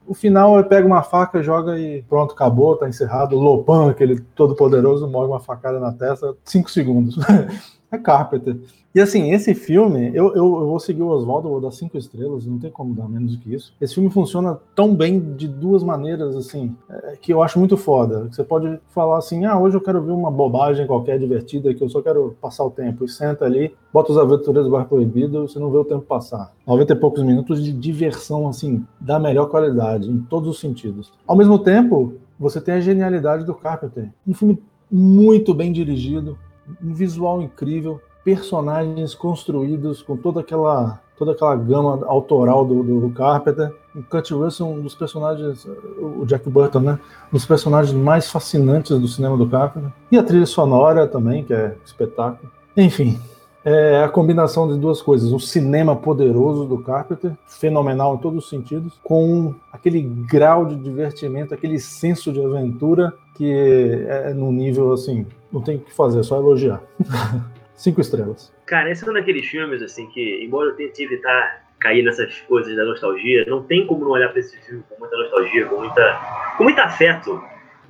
[SPEAKER 2] o final é pega uma faca, joga e pronto, acabou, tá encerrado. Lopan, aquele todo poderoso, morre uma facada na testa, cinco segundos. É Carpenter. E assim, esse filme, eu, eu, eu vou seguir o Oswaldo, vou dar cinco estrelas, não tem como dar menos do que isso. Esse filme funciona tão bem de duas maneiras, assim, é, que eu acho muito foda. Você pode falar assim, ah, hoje eu quero ver uma bobagem qualquer divertida, que eu só quero passar o tempo. E senta ali, bota os aventureiros do Bar Proibido, você não vê o tempo passar. 90 e poucos minutos de diversão, assim, da melhor qualidade, em todos os sentidos. Ao mesmo tempo, você tem a genialidade do Carpenter. Um filme muito bem dirigido, um visual incrível, personagens construídos com toda aquela toda aquela gama autoral do, do Carpenter. O Kurt Russell, um dos personagens, o Jack Burton, né? Um dos personagens mais fascinantes do cinema do Carpenter. E a trilha sonora também, que é espetáculo. Enfim, é a combinação de duas coisas: um cinema poderoso do Carpenter, fenomenal em todos os sentidos, com aquele grau de divertimento, aquele senso de aventura que é num nível assim, não tem o que fazer, é só elogiar. Cinco estrelas.
[SPEAKER 1] Cara, esse é um daqueles filmes, assim, que, embora eu tente evitar cair nessas coisas da nostalgia, não tem como não olhar para esse filme com muita nostalgia, com, muita, com muito afeto.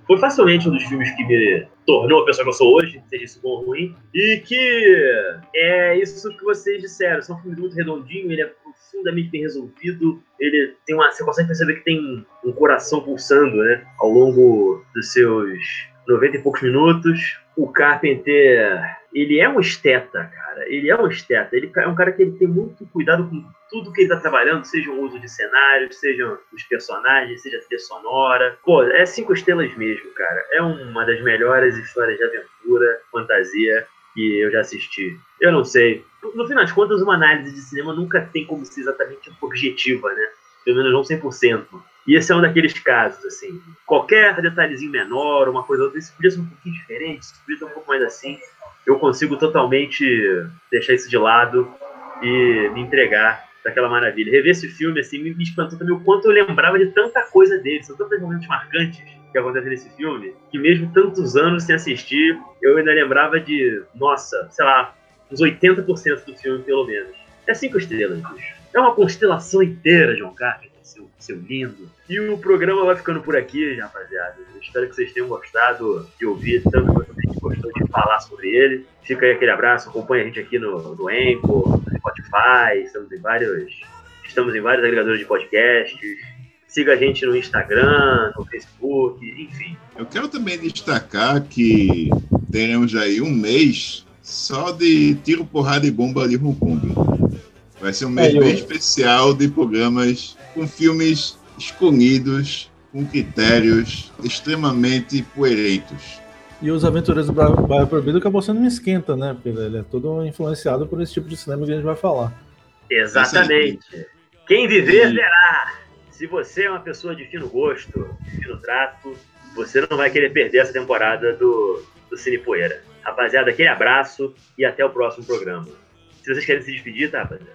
[SPEAKER 1] Foi facilmente um dos filmes que me tornou a pessoa que eu sou hoje, seja isso bom ou ruim, e que é isso que vocês disseram. São um filme muito redondinho, ele é profundamente bem resolvido, ele tem uma. Você consegue perceber que tem um coração pulsando, né? Ao longo dos seus 90 e poucos minutos. O Carpenter ele é um esteta, cara. Ele é um esteta. Ele é um cara que ele tem muito cuidado com tudo que ele tá trabalhando, seja o uso de cenários, sejam os personagens, seja a trilha sonora. Pô, é cinco estrelas mesmo, cara. É uma das melhores histórias de aventura, fantasia que eu já assisti. Eu não sei. No final das contas, uma análise de cinema nunca tem como ser exatamente objetiva, né? Pelo menos não 100%. E esse é um daqueles casos, assim. Qualquer detalhezinho menor, uma coisa ou outra, isso podia ser um pouquinho diferente, isso podia ser um pouco mais assim eu consigo totalmente deixar isso de lado e me entregar daquela maravilha. Rever esse filme assim me, espantou também o quanto eu lembrava de tanta coisa dele, são tantos momentos marcantes que acontecem nesse filme, que mesmo tantos anos sem assistir, eu ainda lembrava de, nossa, sei lá, uns 80% do filme pelo menos. É cinco estrelas, bicho. É uma constelação inteira, John Carpenter seu, seu lindo. E o programa vai ficando por aqui, rapaziada. Eu espero que vocês tenham gostado de ouvir tanto quanto a gente gostou de falar sobre ele. Fica aí aquele abraço, acompanha a gente aqui no, no no Spotify, estamos em vários. Estamos em vários agregadores de podcasts. Siga a gente no Instagram, no Facebook, enfim.
[SPEAKER 3] Eu quero também destacar que teremos aí um mês só de tiro, porrada e bomba de Hong Kong. Vai ser um mês é, eu... bem especial de programas com filmes escolhidos, com critérios extremamente poereitos.
[SPEAKER 2] E os Aventureiros do Bairro Proibido acabou sendo um esquenta, né? Porque ele é todo influenciado por esse tipo de cinema que a gente vai falar.
[SPEAKER 1] Exatamente. Quem viver verá. Se você é uma pessoa de fino gosto, de fino trato, você não vai querer perder essa temporada do, do Cine Poeira. Rapaziada, aquele abraço e até o próximo programa. Se vocês querem se despedir, tá, rapaziada?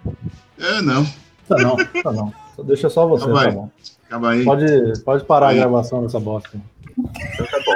[SPEAKER 3] É, não.
[SPEAKER 2] Tá não, tá não. Deixa só você,
[SPEAKER 3] Acaba
[SPEAKER 2] tá bom.
[SPEAKER 3] Acaba aí.
[SPEAKER 2] Pode, pode parar a gravação dessa bosta. Então tá bom.